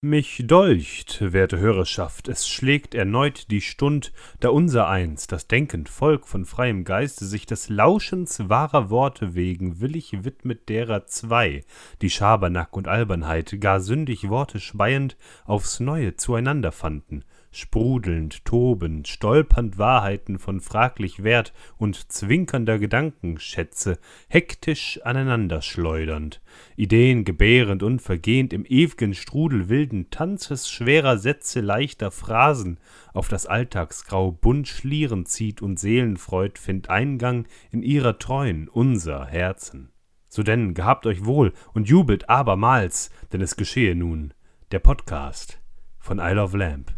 Mich dolcht, werte Hörerschaft, es schlägt erneut die Stund, da unsereins, das denkend Volk von freiem Geiste, sich des Lauschens wahrer Worte wegen willig widmet derer zwei, die Schabernack und Albernheit, gar sündig Worte speiend, aufs Neue zueinander fanden, sprudelnd, tobend, stolpernd Wahrheiten von fraglich Wert und zwinkernder Gedankenschätze, hektisch aneinander schleudernd, Ideen gebärend und vergehend im ew'gen Strudel wilden Tanzes schwerer Sätze leichter Phrasen auf das Alltagsgrau bunt schlieren zieht und Seelenfreud findt Eingang in ihrer treuen, unser Herzen. So denn gehabt euch wohl und jubelt abermals, denn es geschehe nun, der Podcast von Isle of Lamp.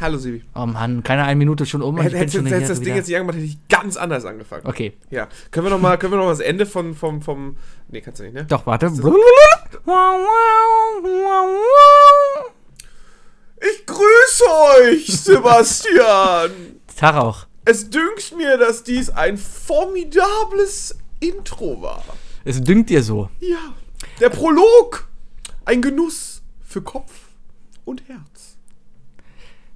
Hallo Sibi. Oh Mann, keine eine Minute schon um. schon hättest hier das Ding jetzt nicht angemacht, hätte ich ganz anders angefangen. Okay, Ja. Können wir noch mal, können wir noch mal das Ende von, vom, vom, nee, kannst du nicht, ne? doch, warte. Ich grüße euch, Sebastian. Tag auch. es dünkt mir, dass dies ein formidables Intro war. Es dünkt dir so. Ja. Der Prolog. Ein Genuss für Kopf und Herz.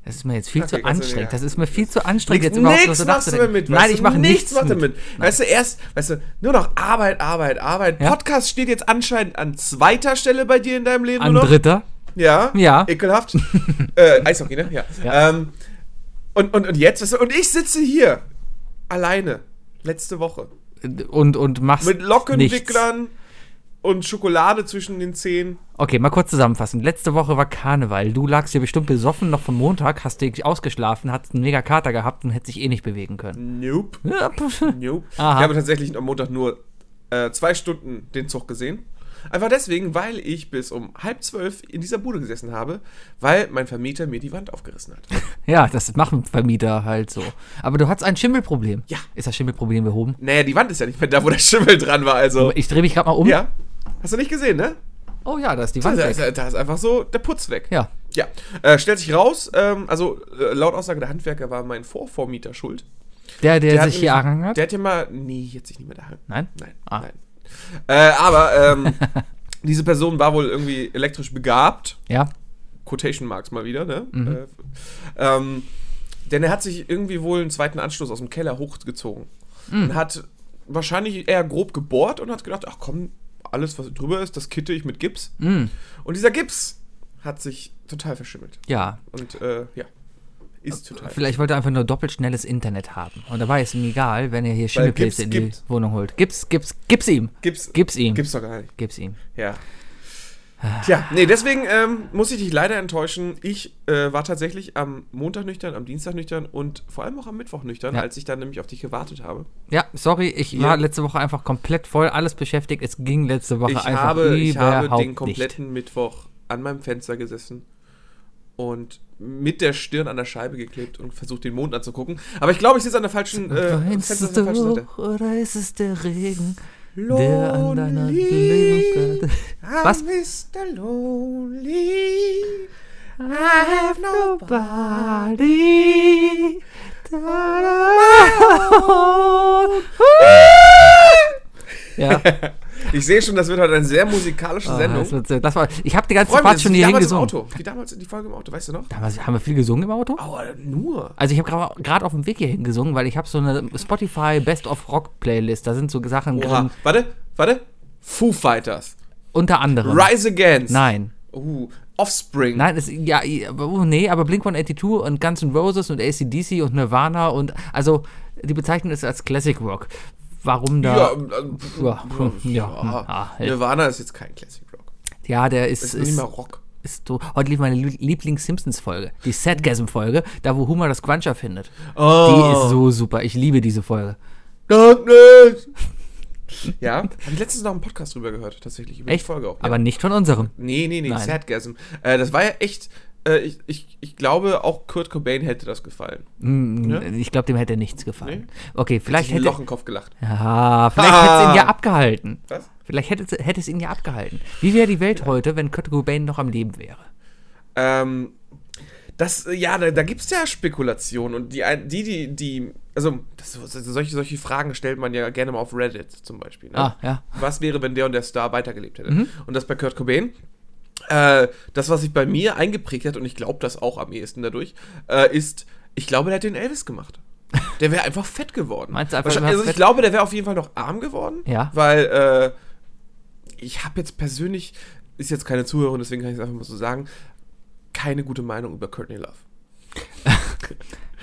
Das ist mir jetzt viel Okay, zu anstrengend. Das ist mir viel zu anstrengend, Nichts jetzt überhaupt nix so machst du nachzudenken. mit. Nein, ich mache nichts er mit. mit. Weißt du, erst, weißt du, nur noch Arbeit, Arbeit, Arbeit. Ja. Podcast steht jetzt anscheinend an zweiter Stelle bei dir in deinem Leben An dritter. Ja. Ja. Ekelhaft. äh, Eishockey, ne? Ja. Ja. Ähm, und, und, und jetzt, weißt du, und ich sitze hier alleine. Letzte Woche. Und, und machst Mit nichts. Und Schokolade zwischen den Zähnen. Okay, mal kurz zusammenfassen. Letzte Woche war Karneval. Du lagst hier bestimmt besoffen noch vom Montag, hast dich ausgeschlafen, hast einen mega Kater gehabt und hättest dich eh nicht bewegen können. Nope. Nope. Aha. Ich habe tatsächlich am Montag nur äh, zwei Stunden den Zug gesehen. Einfach deswegen, weil ich bis um halb zwölf in dieser Bude gesessen habe, weil mein Vermieter mir die Wand aufgerissen hat. ja, das machen Vermieter halt so. Aber du hattest ein Schimmelproblem. Ja. Ist das Schimmelproblem behoben? Naja, die Wand ist ja nicht mehr da, wo der Schimmel dran war, also. Ich drehe mich gerade mal um. Ja. Hast du nicht gesehen, ne? Oh ja, da ist die Da Wand ist, weg. da ist einfach so der Putz weg. Ja. Ja. Äh, stellt sich raus, ähm, also äh, laut Aussage der Handwerker war mein Vorvormieter schuld. Der, der, hat sich hier angehangen hat? Der hat ja mal. Nee, jetzt sich nicht mehr daheim. Nein? Nein. Ah. Nein. Äh, aber ähm, diese Person war wohl irgendwie elektrisch begabt. Ja. Quotation Marks mal wieder, ne? Mhm. Äh, ähm, denn er hat sich irgendwie wohl einen zweiten Anschluss aus dem Keller hochgezogen. Mhm. Und hat wahrscheinlich eher grob gebohrt und hat gedacht, ach komm, alles, was drüber ist, das kitte ich mit Gips. Mhm. Und dieser Gips hat sich total verschimmelt. Ja. Und äh, ja, ist total Vielleicht wollte er einfach nur doppelt schnelles Internet haben. Und dabei ist ihm egal, wenn er hier Schimmelpilze in Gips die gibt. Wohnung holt. Gib's, gib's, gib's ihm. Gips, Gib's ihm. Gibt's doch gar nicht. Gib's ihm. Ja. Tja, nee, deswegen ähm, muss ich dich leider enttäuschen. Ich äh, war tatsächlich am Montag nüchtern, am Dienstag nüchtern und vor allem auch am Mittwoch nüchtern, Ja. als ich dann nämlich auf dich gewartet habe. Ja, sorry, ich Hier. war letzte Woche einfach komplett voll, alles beschäftigt. Es ging letzte Woche Ich einfach habe, ich habe den kompletten Mittwoch an meinem Fenster gesessen und mit der Stirn an der Scheibe geklebt und versucht, den Mond anzugucken. Aber ich glaube, ich sitze an der falschen, äh, Fenster an der falschen Seite. oder ist es der Regen, der an deiner Lonely. Lebenskarte... Was? I'm Mr. Lonely. I have nobody. Ja, Ich sehe schon, das wird heute eine sehr musikalische ah, Sendung. das, wird, das war, ich habe die ganze Fahrt das schon hierhin gesungen. Auto. Wie damals die Folge im Auto, weißt du noch? Damals haben wir viel gesungen im Auto? Oh, nur. Also ich habe gerade auf dem Weg hierhin gesungen, weil ich habe so eine Spotify Best of Rock Playlist. Da sind so Sachen Oha. drin. Warte, warte. Foo Fighters. Unter anderem. Rise Against. Nein. Uh, Offspring. Nein, es, ja, aber- oh, nee, aber Blink-182 und Guns N' Roses und ACDC und Nirvana und, also, die bezeichnen es als Classic Rock. Warum da? äh, Ja, hm, ja, ja. hm, ah, hey. Nirvana ist jetzt kein Classic Rock. Ja, der Das ist, ist nicht ist, mal Rock. ist so, heute lief meine Lie- Lieblings-Simpsons-Folge, die Sadgasm-Folge, da wo Homer das Crunch erfindet. Oh. Die ist so super, ich liebe diese Folge. Darkness. Ja, habe ich letztens noch einen Podcast drüber gehört, tatsächlich, über Echt? die Folge auch. Ja. Aber nicht von unserem. Nee, nee, nee. Sadgasm. Äh, das war ja echt, äh, ich, ich, ich glaube, auch Kurt Cobain hätte das gefallen. Hm, Ja? Ich glaube, dem hätte nichts gefallen. Nee? Okay, vielleicht hätte. Loch im Kopf gelacht. Ja, vielleicht hätte es ihn ja Ah. abgehalten. Was? Vielleicht hätte, es- hätte es ihn ja abgehalten. Wie wäre die Welt heute, wenn Kurt Cobain noch am Leben wäre? Ähm, das, ja, da, da gibt es ja Spekulationen und die, die, die, die also das, solche, solche Fragen stellt man ja gerne mal auf Reddit zum Beispiel. Ne? Ah, ja. Was wäre, wenn der und der Star weitergelebt hätte? Mhm. Und das bei Kurt Cobain. Äh, das, was sich bei mir eingeprägt hat, und ich glaube das auch am ehesten dadurch, äh, ist, ich glaube, der hat den Elvis gemacht. Der wäre einfach fett geworden. Meinst du einfach, also ich glaube, der wäre auf jeden Fall noch arm geworden. Ja. Weil äh, ich habe jetzt persönlich, ist jetzt keine Zuhörerin, deswegen kann ich es einfach mal so sagen, keine gute Meinung über Courtney Love.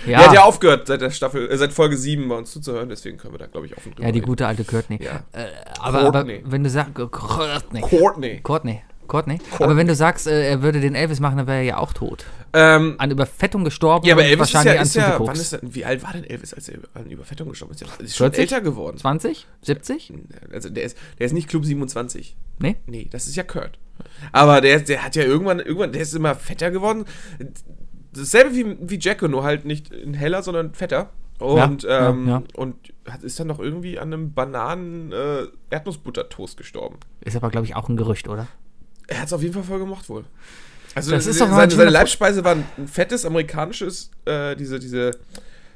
Ja, Der hat ja aufgehört seit der Staffel, äh, seit Folge 7 bei uns zuzuhören, deswegen können wir da, glaube ich, offen drüber ja, die reden. gute alte Courtney. Ja. Äh, aber, aber wenn du sagst. Courtney. Courtney. Courtney. Courtney. Aber wenn du sagst, äh, er würde den Elvis machen, dann wäre er ja auch tot. Ähm, An Überfettung gestorben ja, aber Elvis ist wahrscheinlich ja, an ist ja wann ist er, wie alt war denn Elvis, als er an Überfettung gestorben ist? Er ist schon 40? älter geworden. 20? 70? Also der ist, der ist nicht Club 27. Nee? Nee, das ist ja Kurt. Aber der, der hat ja irgendwann, irgendwann, der ist immer fetter geworden. Dasselbe wie, wie Jacko, nur halt nicht in heller, sondern fetter. Und, Ja, ähm, ja, ja. und ist dann noch irgendwie an einem Bananen-Erdnussbutter-Toast gestorben. Ist aber, glaube ich, auch ein Gerücht, oder? Er hat es auf jeden Fall voll gemocht wohl. Also Das ist seine, doch seine schöner Leibspeise war ein fettes amerikanisches, äh, diese, diese,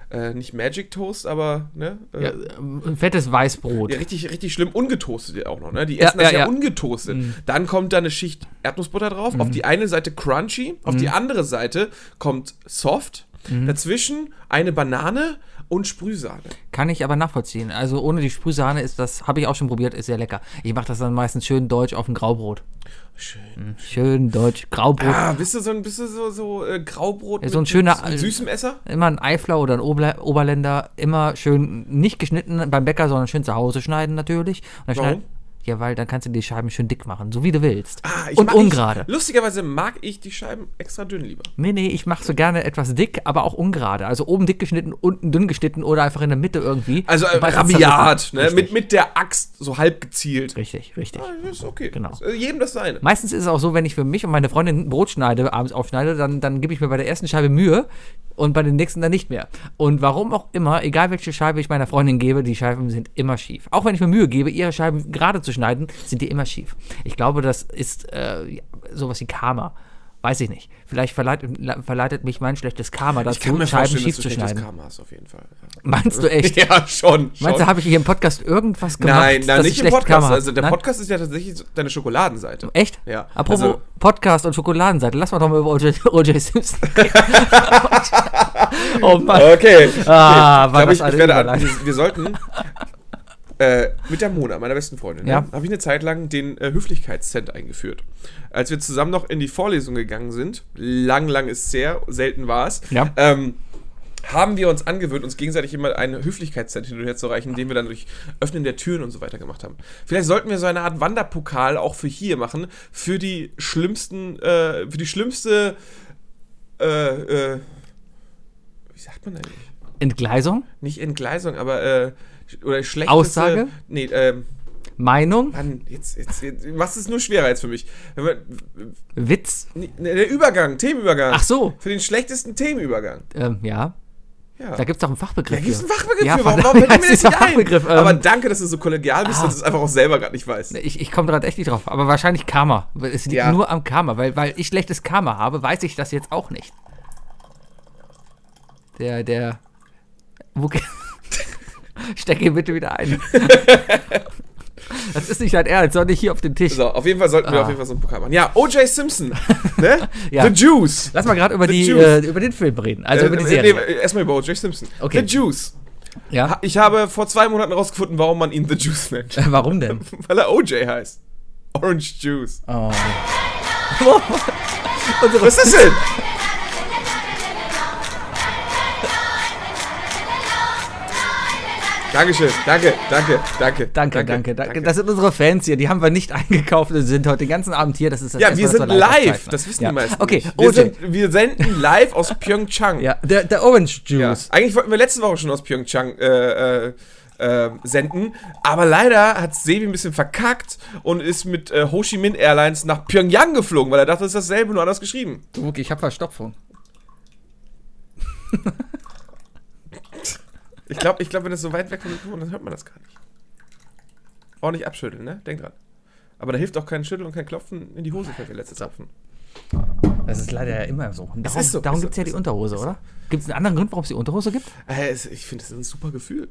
äh, nicht Magic Toast, aber, ne? Äh, Ja, ein fettes Weißbrot. ja, richtig, richtig schlimm. Ungetoastet auch noch, ne? Die essen das ja, ja, ja. ungetoastet. Dann kommt da eine Schicht Erdnussbutter drauf. Auf die eine Seite crunchy, auf die andere Seite kommt soft. Dazwischen eine Banane und Sprühsahne. Kann ich aber nachvollziehen. Also ohne die Sprühsahne ist das, habe ich auch schon probiert, ist sehr lecker. Ich mache das dann meistens schön deutsch auf ein Graubrot. Schön. Schön deutsch, Graubrot. Ah, bist du so ein, du so, so äh, Graubrot Ja, so ein schöner- mit süßem Esser? Immer ein Eifler oder ein Oberländer, immer schön nicht geschnitten beim Bäcker, sondern schön zu Hause schneiden natürlich. Und dann Warum? schneid- ja, weil dann kannst du die Scheiben schön dick machen, so wie du willst. Ah, ich Und mag- ungerade. Ich, lustigerweise mag ich die Scheiben extra dünn lieber. Nee, nee, ich mache so gerne etwas dick, aber auch ungerade. Also oben dick geschnitten, unten dünn geschnitten oder einfach in der Mitte irgendwie. Also äh, rabiat, ne? Richtig, Mit, mit der Axt so halb gezielt. richtig, richtig. Ah, ist okay. Genau. Ist, äh, jedem das seine. Meistens ist es auch so, wenn ich für mich und meine Freundin ein Brot schneide, abends aufschneide, dann, dann gebe ich mir bei der ersten Scheibe Mühe und bei den nächsten dann nicht mehr. Und warum auch immer, egal welche Scheibe ich meiner Freundin gebe, die Scheiben sind immer schief. Auch wenn ich mir Mühe gebe, ihre Scheiben gerade zu schneiden, sind die immer schief. Ich glaube, das ist äh, sowas wie Karma. Weiß ich nicht. Vielleicht verleitet, verleitet mich mein schlechtes Karma dazu, Scheiben schief zu schneiden. Karma hast, auf jeden Fall. Meinst du echt? Ja, schon. schon. Meinst du, habe ich hier im Podcast irgendwas gemacht? Nein, nein, nicht im Podcast. Karma? Also der Nein? Podcast ist ja tatsächlich deine Schokoladenseite. Echt? Ja. Apropos Also- Podcast und Schokoladenseite, lass mal doch mal über OJ, Simpson reden. oh Mann. Okay. Ah, Ich war ich, ich werde, wir, wir sollten äh, mit der Mona, meiner besten Freundin, Ja. ne, habe ich eine Zeit lang den äh, Höflichkeitscent eingeführt. Als wir zusammen noch in die Vorlesung gegangen sind, lang, lang ist sehr, selten war es, Ja. ähm, haben wir uns angewöhnt, uns gegenseitig immer einen Höflichkeitscent hin und her zu reichen, den wir dann durch Öffnen der Türen und so weiter gemacht haben. Vielleicht sollten wir so eine Art Wanderpokal auch für hier machen, für die schlimmsten, äh, für die schlimmste, äh, äh, wie sagt man eigentlich? Entgleisung? nicht Entgleisung, aber äh, oder schlechteste Aussage? Nee, ähm, Meinung? Mann, jetzt, jetzt, jetzt machst es nur schwerer jetzt für mich. Wir, Witz? nee, der Übergang, Themenübergang. Ach so. Für den schlechtesten Themenübergang. Ähm, ja. Ja. Da gibt es doch einen Fachbegriff. da gibt es einen. Fachbegriff Ja, für. Warum, warum fällt mir das nicht dieser ein? Fachbegriff? Aber Ähm, danke, dass du so kollegial bist, ah. dass du es einfach auch selber gerade nicht weißt. Ich, ich komme gerade echt nicht drauf. Aber wahrscheinlich Karma. Es liegt Ja. nur am Karma. Weil, weil ich schlechtes Karma habe, weiß ich das jetzt auch nicht. Der, der. Wo Steck ihn bitte wieder ein. das ist nicht dein Ernst, sondern nicht hier auf den Tisch. So, auf jeden Fall sollten wir Ah. auf jeden Fall so einen Pokal machen. Ja, O.J. Simpson. ne? Ja. The Juice. Lass mal gerade über, die, äh, über den Film reden. Also über die Äh, Serie. Nee, erstmal über O.J. Simpson. Okay. The Juice. ja? Ich habe vor zwei Monaten rausgefunden, warum man ihn The Juice nennt. Äh, Warum denn? Weil er O.J. heißt. Orange Juice. Oh. Was ist das denn? Dankeschön, danke, danke, danke. Danke, danke, danke, Das sind unsere Fans hier. Die haben wir nicht eingekauft und sind heute den ganzen Abend hier. Das ist das Ja, erste wir sind live live. Das wissen ja. die meisten. Okay, nicht. Wir, sind, wir senden live aus Pyeongchang. Ja, der, der Orange Ja. Juice. Eigentlich wollten wir letzte Woche schon aus Pyeongchang äh, äh, ähm, senden. Aber leider hat Sebi ein bisschen verkackt und ist mit äh, Ho Chi Minh Airlines nach Pyongyang geflogen, weil er dachte, das ist dasselbe, nur anders geschrieben. Okay, ich habe Verstopfung. Ich glaube, ich glaub, wenn das so weit weg von dem Mikrofon, dann hört man das gar nicht. Auch nicht abschütteln, ne? Denk dran. Aber da hilft auch kein Schütteln und kein Klopfen in die Hose, fällt mir letzte Zapfen. Das ist leider ja immer so. Und Darum, so, darum gibt es ja die so, Unterhose, so. oder? Gibt es einen anderen Grund, warum es die Unterhose gibt? Äh, ich finde, das ist ein super Gefühl.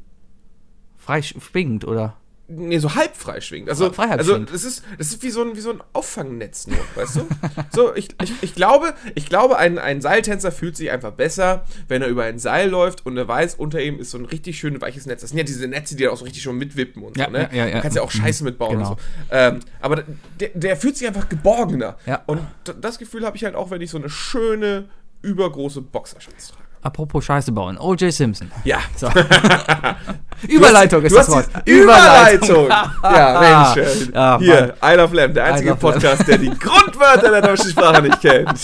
Frei schwingend, oder? Nee, so halb freischwingend. Also, also das, ist, das ist wie so ein, wie so ein Auffangnetz nur, weißt du? So, ich, ich, ich glaube, ich glaube ein, ein Seiltänzer fühlt sich einfach besser, wenn er über ein Seil läuft und er weiß, unter ihm ist so ein richtig schön weiches Netz. Das sind ja diese Netze, die dann auch so richtig schon mitwippen und Ja, so, ne? ja, ja, ja. Du kannst ja auch Scheiße mitbauen Genau. und so. Ähm, aber der, der fühlt sich einfach geborgener. Ja. Und das Gefühl habe ich halt auch, wenn ich so eine schöne, übergroße Boxershorts trage. Apropos Scheiße bauen. O.J. Simpson. Ja. So. Überleitung ist das Wort. Überleitung. ja, Mensch. Ja, Hier, I Love Lamb, der einzige Lamb. Podcast, der die Grundwörter der deutschen Sprache nicht kennt.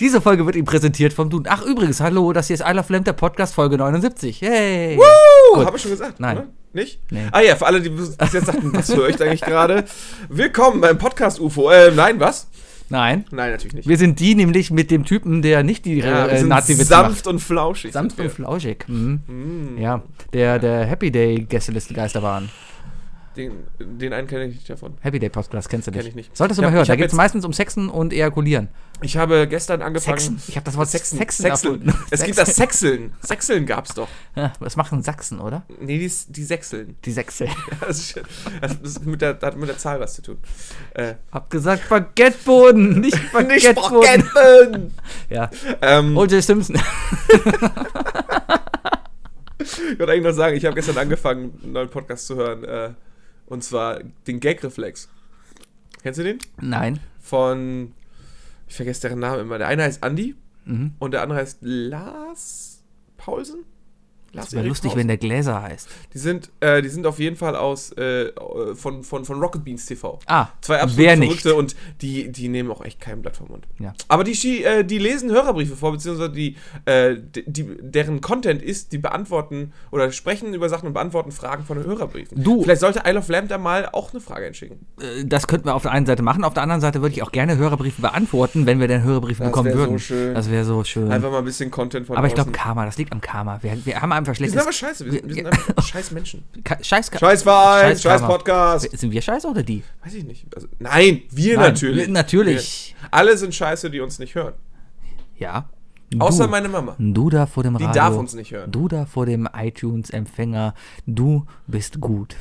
Diese Folge wird Ihnen präsentiert vom Duden. Ach, übrigens, hallo, das hier ist I Love Lamp, der Podcast, Folge 79. Hey. Uh, habe ich schon gesagt? Nein. Oder? Nicht? Nee. Ah ja, für alle, die bis jetzt sagten, was höre ich da eigentlich gerade? Willkommen beim Podcast UFO. Äh, nein, was? Nein. Nein, natürlich nicht. Wir sind die nämlich mit dem Typen, der nicht die Ja, äh, Nazi-Witze sanft und flauschig. Sanft und flauschig. Mhm. Ja, der, der Happy Day Gästelistengeister waren. Den, den einen kenne ich nicht davon. Happy Day Podcast kennst du nicht. Kenn ich nicht. Solltest du Ich mal hab- hören. Da geht es meistens um Sexen und Ejakulieren. Ich habe gestern angefangen. Sexen. Ich habe das Wort Sexen. Sexen Sexeln. erfunden. Es gibt das Sexeln. Sexeln gab's doch. Ja, das machen Sachsen, oder? Nee, die, die Sechseln. Die Sechse. Das, ist, das, ist mit der, das hat mit der Zahl was zu tun. Äh, Hab gesagt Baguetteboden, nicht nicht Baguetteboden. Ja. ähm, O.J. Simpson. Ich wollte eigentlich noch sagen, ich habe gestern angefangen, einen neuen Podcast zu hören. Äh, und zwar den Gag-Reflex. Kennst du den? Nein. Von. Ich vergesse deren Namen immer. Der eine heißt Andi Mhm. und der andere heißt Lars Paulsen? Das wäre lustig, wenn der Gläser heißt. Die sind, äh, die sind auf jeden Fall aus äh, von, von, von Rocket Beans TV. Ah, Zwei absolut wer nicht? Verrückte und die, die nehmen auch echt kein Blatt vom Mund. Ja. Aber die, äh, die lesen Hörerbriefe vor, beziehungsweise die, äh, die, deren Content ist, die beantworten oder sprechen über Sachen und beantworten Fragen von den Hörerbriefen. Du- Vielleicht sollte Isle of Lamb da mal auch eine Frage einschicken. Äh, Das könnten wir auf der einen Seite machen. Auf der anderen Seite würde ich auch gerne Hörerbriefe beantworten, wenn wir denn Hörerbriefe Das bekommen wär so würden. schön. Das wäre so schön. Einfach mal ein bisschen Content von Aber ich glaube, draußen. Karma, das liegt am Karma. Wir, wir haben einfach Wir sind aber scheiße, wir sind, wir sind einfach scheiß Menschen. Scheiß, Scheiß Verein, scheiß Karma. Podcast. Sind wir scheiße oder die? Weiß ich nicht. Also, nein, wir Nein, natürlich. wir- natürlich. Wir, alle sind scheiße, die uns nicht hören. Ja. Außer du, meine Mama. du da vor dem Die Radio. darf uns nicht hören. Du da vor dem iTunes-Empfänger. Du bist gut.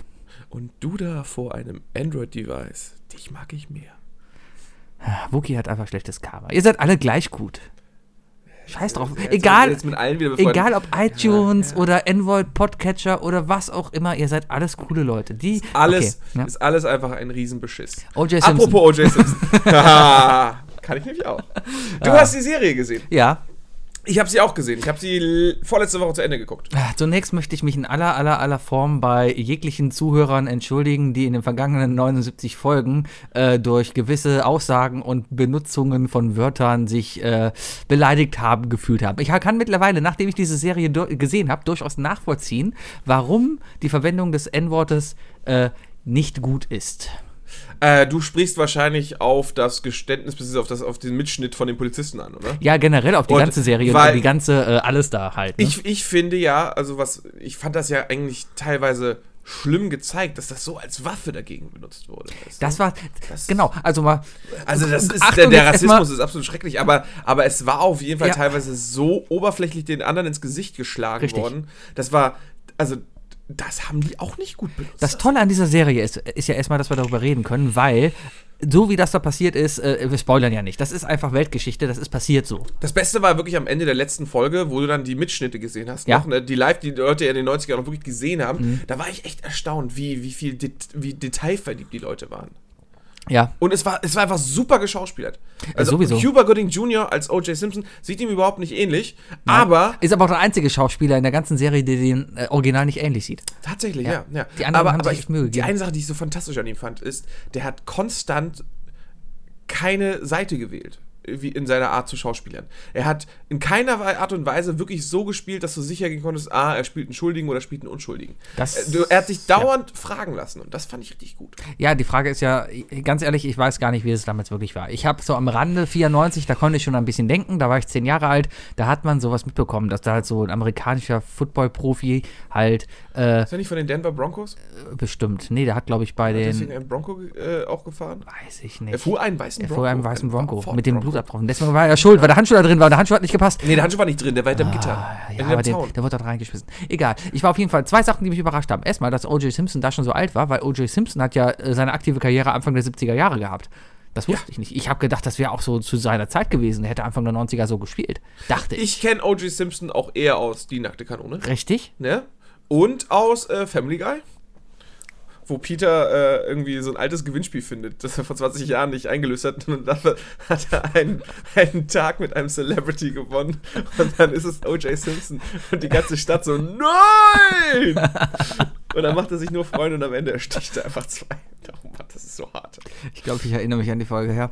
Und du da vor einem Android-Device, dich mag ich mehr. Wookie hat einfach schlechtes Karma. Ihr seid alle gleich gut. Scheiß drauf. Jetzt- Egal, egal ob iTunes ja. oder Android Podcatcher oder was auch immer, ihr seid alles coole Leute. Die Alles, okay, ja. ist alles einfach ein Riesenbeschiss. O.J. Simpson. Apropos O.J. Simpson. Kann ich nämlich auch. Du hast die Serie gesehen. Ja. Ich habe sie auch gesehen. Ich habe sie vorletzte Woche zu Ende geguckt. Ah, Zunächst möchte ich mich in aller, aller, aller Form bei jeglichen Zuhörern entschuldigen, die in den vergangenen 79 Folgen äh, durch gewisse Aussagen und Benutzungen von Wörtern sich äh, beleidigt haben, gefühlt haben. Ich kann mittlerweile, nachdem ich diese Serie gesehen habe, durchaus nachvollziehen, warum die Verwendung des N-Wortes äh, nicht gut ist. Äh, du sprichst wahrscheinlich auf das Geständnis, bzw. auf, das, auf den Mitschnitt von den Polizisten an, oder? Ja, generell auf die Und ganze Serie und die ganze äh, alles da halt. Ne? Ich, ich finde ja, also was, ich fand das ja eigentlich teilweise schlimm gezeigt, dass das so als Waffe dagegen benutzt wurde. weißt du? das war, Das- genau, also mal. Also das ist, Achtung, der, der Rassismus ist absolut schrecklich, aber, aber es war auf jeden Fall Ja. teilweise so oberflächlich den anderen ins Gesicht geschlagen Richtig. worden. Das war, also das haben die auch nicht gut benutzt. Das Tolle an dieser Serie ist, ist ja erstmal, dass wir darüber reden können, weil so wie das da passiert ist, äh, wir spoilern ja nicht. Das ist einfach Weltgeschichte, das ist passiert so. Das Beste war wirklich am Ende der letzten Folge, wo du dann die Mitschnitte gesehen hast. Ja. Noch, ne, die live, die Leute in den 90ern noch wirklich gesehen haben. Da war ich echt erstaunt, wie, wie viel Det wie detailverliebt die Leute waren. Ja. Und es war, es war einfach super geschauspielert. Also sowieso. Cuba Gooding Jr. als O.J. Simpson sieht ihm überhaupt nicht ähnlich, aber Ist aber auch der einzige Schauspieler in der ganzen Serie, der den äh, Original nicht ähnlich sieht. Tatsächlich, Ja. ja. ja. Die anderen aber, haben aber sich ich, echt Mühe die gegeben. eine Sache, die ich so fantastisch an ihm fand, ist, der hat konstant keine Seite gewählt. Wie in seiner Art zu schauspielern. Er hat in keiner Art und Weise wirklich so gespielt, dass du sicher gehen konntest, ah, er spielt einen Schuldigen oder spielt einen Unschuldigen. Das- Äh, er hat sich dauernd fragen lassen und das fand ich richtig gut. Ja, die Frage ist ja, ganz ehrlich, ich weiß gar nicht, wie es damals wirklich war. Ich habe so am Rande 94, da konnte ich schon ein bisschen denken, da war ich zehn Jahre alt, da hat man sowas mitbekommen, dass da halt so ein amerikanischer Football-Profi halt äh, Ist er nicht von den Denver Broncos? bestimmt, nee, der hat glaube ich bei Deswegen den, ein Bronco äh, auch gefahren? weiß ich Er nicht, fuhr einen weißen er Bronco. fuhr einen weißen Einen Bronco Ford mit dem Bronco. Blutabtropfen. Deswegen war er schuld, weil der Handschuh da drin war der Handschuh hat nicht gepasst. Nee, der Handschuh war nicht drin, der war hinterm Gitter. Ah, ja, hinterm aber Zaun. der wurde dort reingeschmissen. Egal. Ich war auf jeden Fall zwei Sachen, die mich überrascht haben. Erstmal, dass O.J. Simpson da schon so alt war, weil O.J. Simpson hat ja äh, seine aktive Karriere Anfang der 70er Jahre gehabt. Das wusste ich nicht. Ich habe gedacht, das wäre auch so zu seiner Zeit gewesen. Er hätte Anfang der 90er so gespielt. Dachte ich. Ich kenne O.J. Simpson auch eher aus Die nackte Kanone. Richtig? Ne? Und aus äh, Family Guy. Wo Peter äh, irgendwie so ein altes Gewinnspiel findet, das er vor 20 Jahren nicht eingelöst hat. Und dann hat er einen, einen Tag mit einem Celebrity gewonnen. Und dann ist es O.J. Simpson. Und die ganze Stadt so, nein! Und dann macht er sich nur Freunde und am Ende ersticht er einfach zwei. Oh Mann, das ist so hart. Ich glaube, ich erinnere mich an die Folge, ja.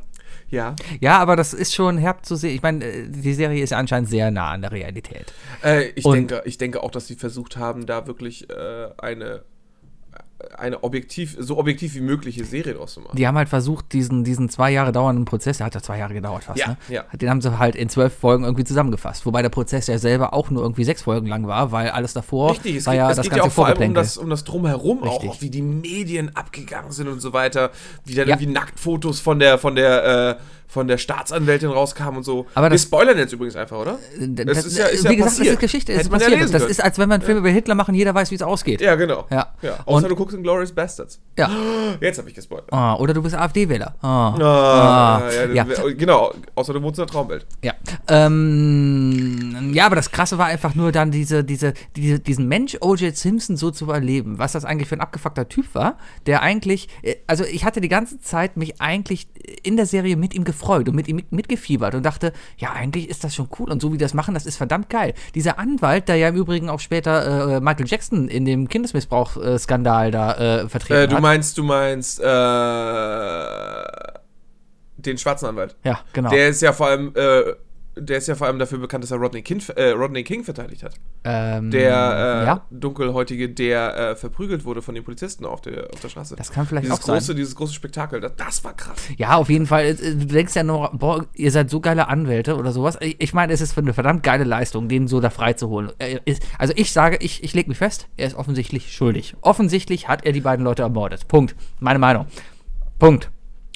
Ja. Ja, aber das ist schon herb zu sehen. Ich meine, äh, die Serie ist anscheinend sehr nah an der Realität. Äh, ich, Und- denke, ich denke auch, dass sie versucht haben, da wirklich äh, eine, eine objektiv, so objektiv wie mögliche Serie draus zu machen. Die haben halt versucht, diesen, diesen zwei Jahre dauernden Prozess, der hat ja zwei Jahre gedauert fast, Ja, ne? ja. Den haben sie halt in zwölf Folgen irgendwie zusammengefasst. Wobei der Prozess ja selber auch nur irgendwie sechs Folgen lang war, weil alles davor Richtig, es war geht, ja es das geht ganze ja auch vor allem um das, um das Drumherum auch, Richtig. auch, wie die Medien abgegangen sind und so weiter, wie dann Ja. irgendwie Nacktfotos von der, von der, äh, von der Staatsanwältin rauskamen und so. Aber Wir das- spoilern jetzt übrigens einfach, oder? Das, Das ist ja- ist ja wie gesagt, das passiert. ist Geschichte, ist man ja passiert. lesen das können. ist, als wenn wir einen Film über Hitler machen, jeder weiß, wie es ausgeht. Ja, genau. Ja. ja. Außer Und- du guckst in Glorious Bastards. Ja. Jetzt habe ich gespoilert. Ah, oder du bist AfD-Wähler. Ah. Ah, Ah, ja, ja. Genau, außer du wohnst in der Traumwelt. Ja. Ähm, ja, aber das Krasse war einfach nur dann diese, diese, diese, diesen Mensch O.J. Simpson so zu erleben, was das eigentlich für ein abgefuckter Typ war, der eigentlich, äh, also ich hatte die ganze Zeit mich eigentlich in der Serie mit ihm gefreut und mit ihm mit, mitgefiebert und dachte, ja, eigentlich ist das schon cool und so wie die das machen, das ist verdammt geil. Dieser Anwalt, der ja im Übrigen auch später äh, Michael Jackson in dem Kindesmissbrauch-Skandal da äh, vertreten Äh, du hat. meinst, du meinst, äh, den schwarzen Anwalt. ja, genau. Der ist ja vor allem, äh, der ist ja vor allem dafür bekannt, dass er Rodney King, äh, Rodney King verteidigt hat. ähm, Der äh, ja, Dunkelhäutige, der äh, verprügelt wurde von den Polizisten auf der, auf der Straße. das kann vielleicht dieses auch sein. große, dieses große Spektakel, das, das war krass. Ja, auf jeden Fall. äh, Du denkst ja nur, boah, ihr seid so geile Anwälte oder sowas. Ich meine, es ist eine verdammt geile Leistung, den so da freizuholen. Also ich sage, ich, ich lege mich fest, er ist offensichtlich schuldig. Offensichtlich hat er die beiden Leute ermordet. Punkt. Meine Meinung. Punkt.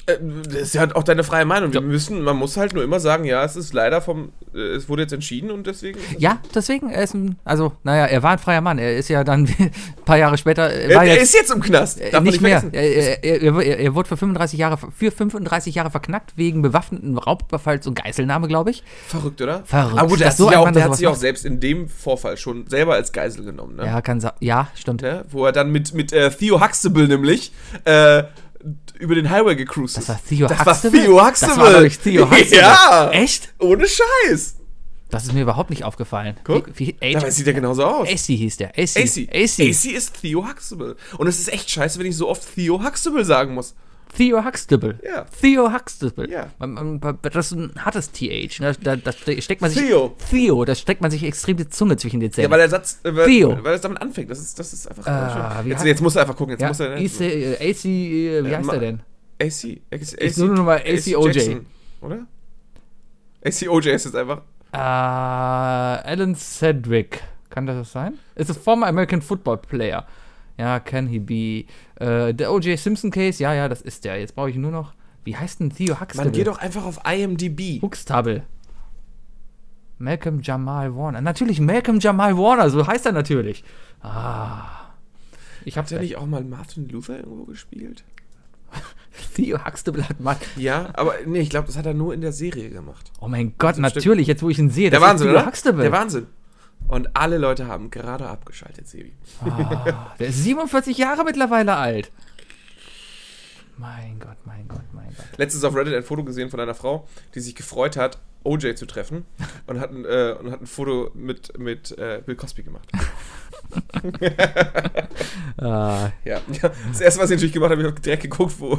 Das ist ja auch deine freie Meinung. Wir müssen, man muss halt nur immer sagen, ja, es ist leider vom, äh, es wurde jetzt entschieden und deswegen. Ja, deswegen, er ist ein, also, naja, er war ein freier Mann. Er ist ja dann ein paar Jahre später, Er, war er jetzt, ist jetzt im Knast. äh, Darf man nicht mehr. vergessen. Er, er, er, wurde für 35 Jahre, für 35 Jahre verknackt wegen bewaffneten Raubüberfalls und Geiselnahme, glaube ich. Verrückt, oder? Verrückt. Aber gut, der so auch, der hat sich auch macht. selbst in dem Vorfall schon selber als Geisel genommen, ne? Ja, kann Ja, stimmt. Ne? Wo er dann mit, mit äh, Theo Huxtable nämlich äh, über den Highway gecruised Das ist. war Theo das Huxtable? War Theo Huxtable. Das war, ich, Theo Huxtable. Ja. Echt? Ohne Scheiß. Das ist mir überhaupt nicht aufgefallen. Guck. Wie, wie, Dabei sieht er genauso aus. AC hieß der. AC. AC. AC. AC ist Theo Huxtable. Und es ist echt scheiße, wenn ich so oft Theo Huxtable sagen muss. Theo Huxtable. Ja. Theo Huxtable. Ja. Das ist ein hartes TH. Ne? Da, da steckt man sich. Theo. Theo. Da steckt man sich extrem die Zunge zwischen die Zähne. Ja, weil der Satz, äh, weil, Theo. weil es damit anfängt. Das ist, das ist einfach. Ah, schön. wie jetzt, heißt- jetzt musst du einfach gucken. Jetzt ja, muss er. AC, äh, AC, äh, wie Ja, heißt er denn? AC. AC, Ich nur noch mal AC OJ. Jackson, oder? AC OJ ist jetzt einfach. Äh, Alan Sedgwick. Kann das sein? Ist a former American Football Player. Ja, can he be? Äh, der O.J. Simpson Case, ja, ja, das ist der. Jetzt brauche ich nur noch. Wie heißt denn Theo Huxtable? Man geht doch einfach auf IMDb. Huxtable. Malcolm Jamal Warner. Natürlich Malcolm Jamal Warner, so heißt er natürlich. Ah. Ich hab's ja nicht auch mal Martin Luther irgendwo gespielt? Theo Huxtable hat mal. Ja, aber nee, ich glaube, das hat er nur in der Serie gemacht. Oh mein Gott, Stimmt. natürlich, jetzt wo ich ihn sehe. Der Wahnsinn, Theo oder? Huxtable. Der Wahnsinn. Und alle Leute haben gerade abgeschaltet, Sebi. Der ist 47 Jahre mittlerweile alt. Mein Gott, mein Gott, mein Gott. Letztens auf Reddit ein Foto gesehen von einer Frau, die sich gefreut hat, OJ zu treffen und hat ein, äh, und hat ein Foto mit, mit äh, Bill Cosby gemacht. Ah, Ja. ja. Das erste, was ich natürlich gemacht habe, ich habe direkt geguckt, wo,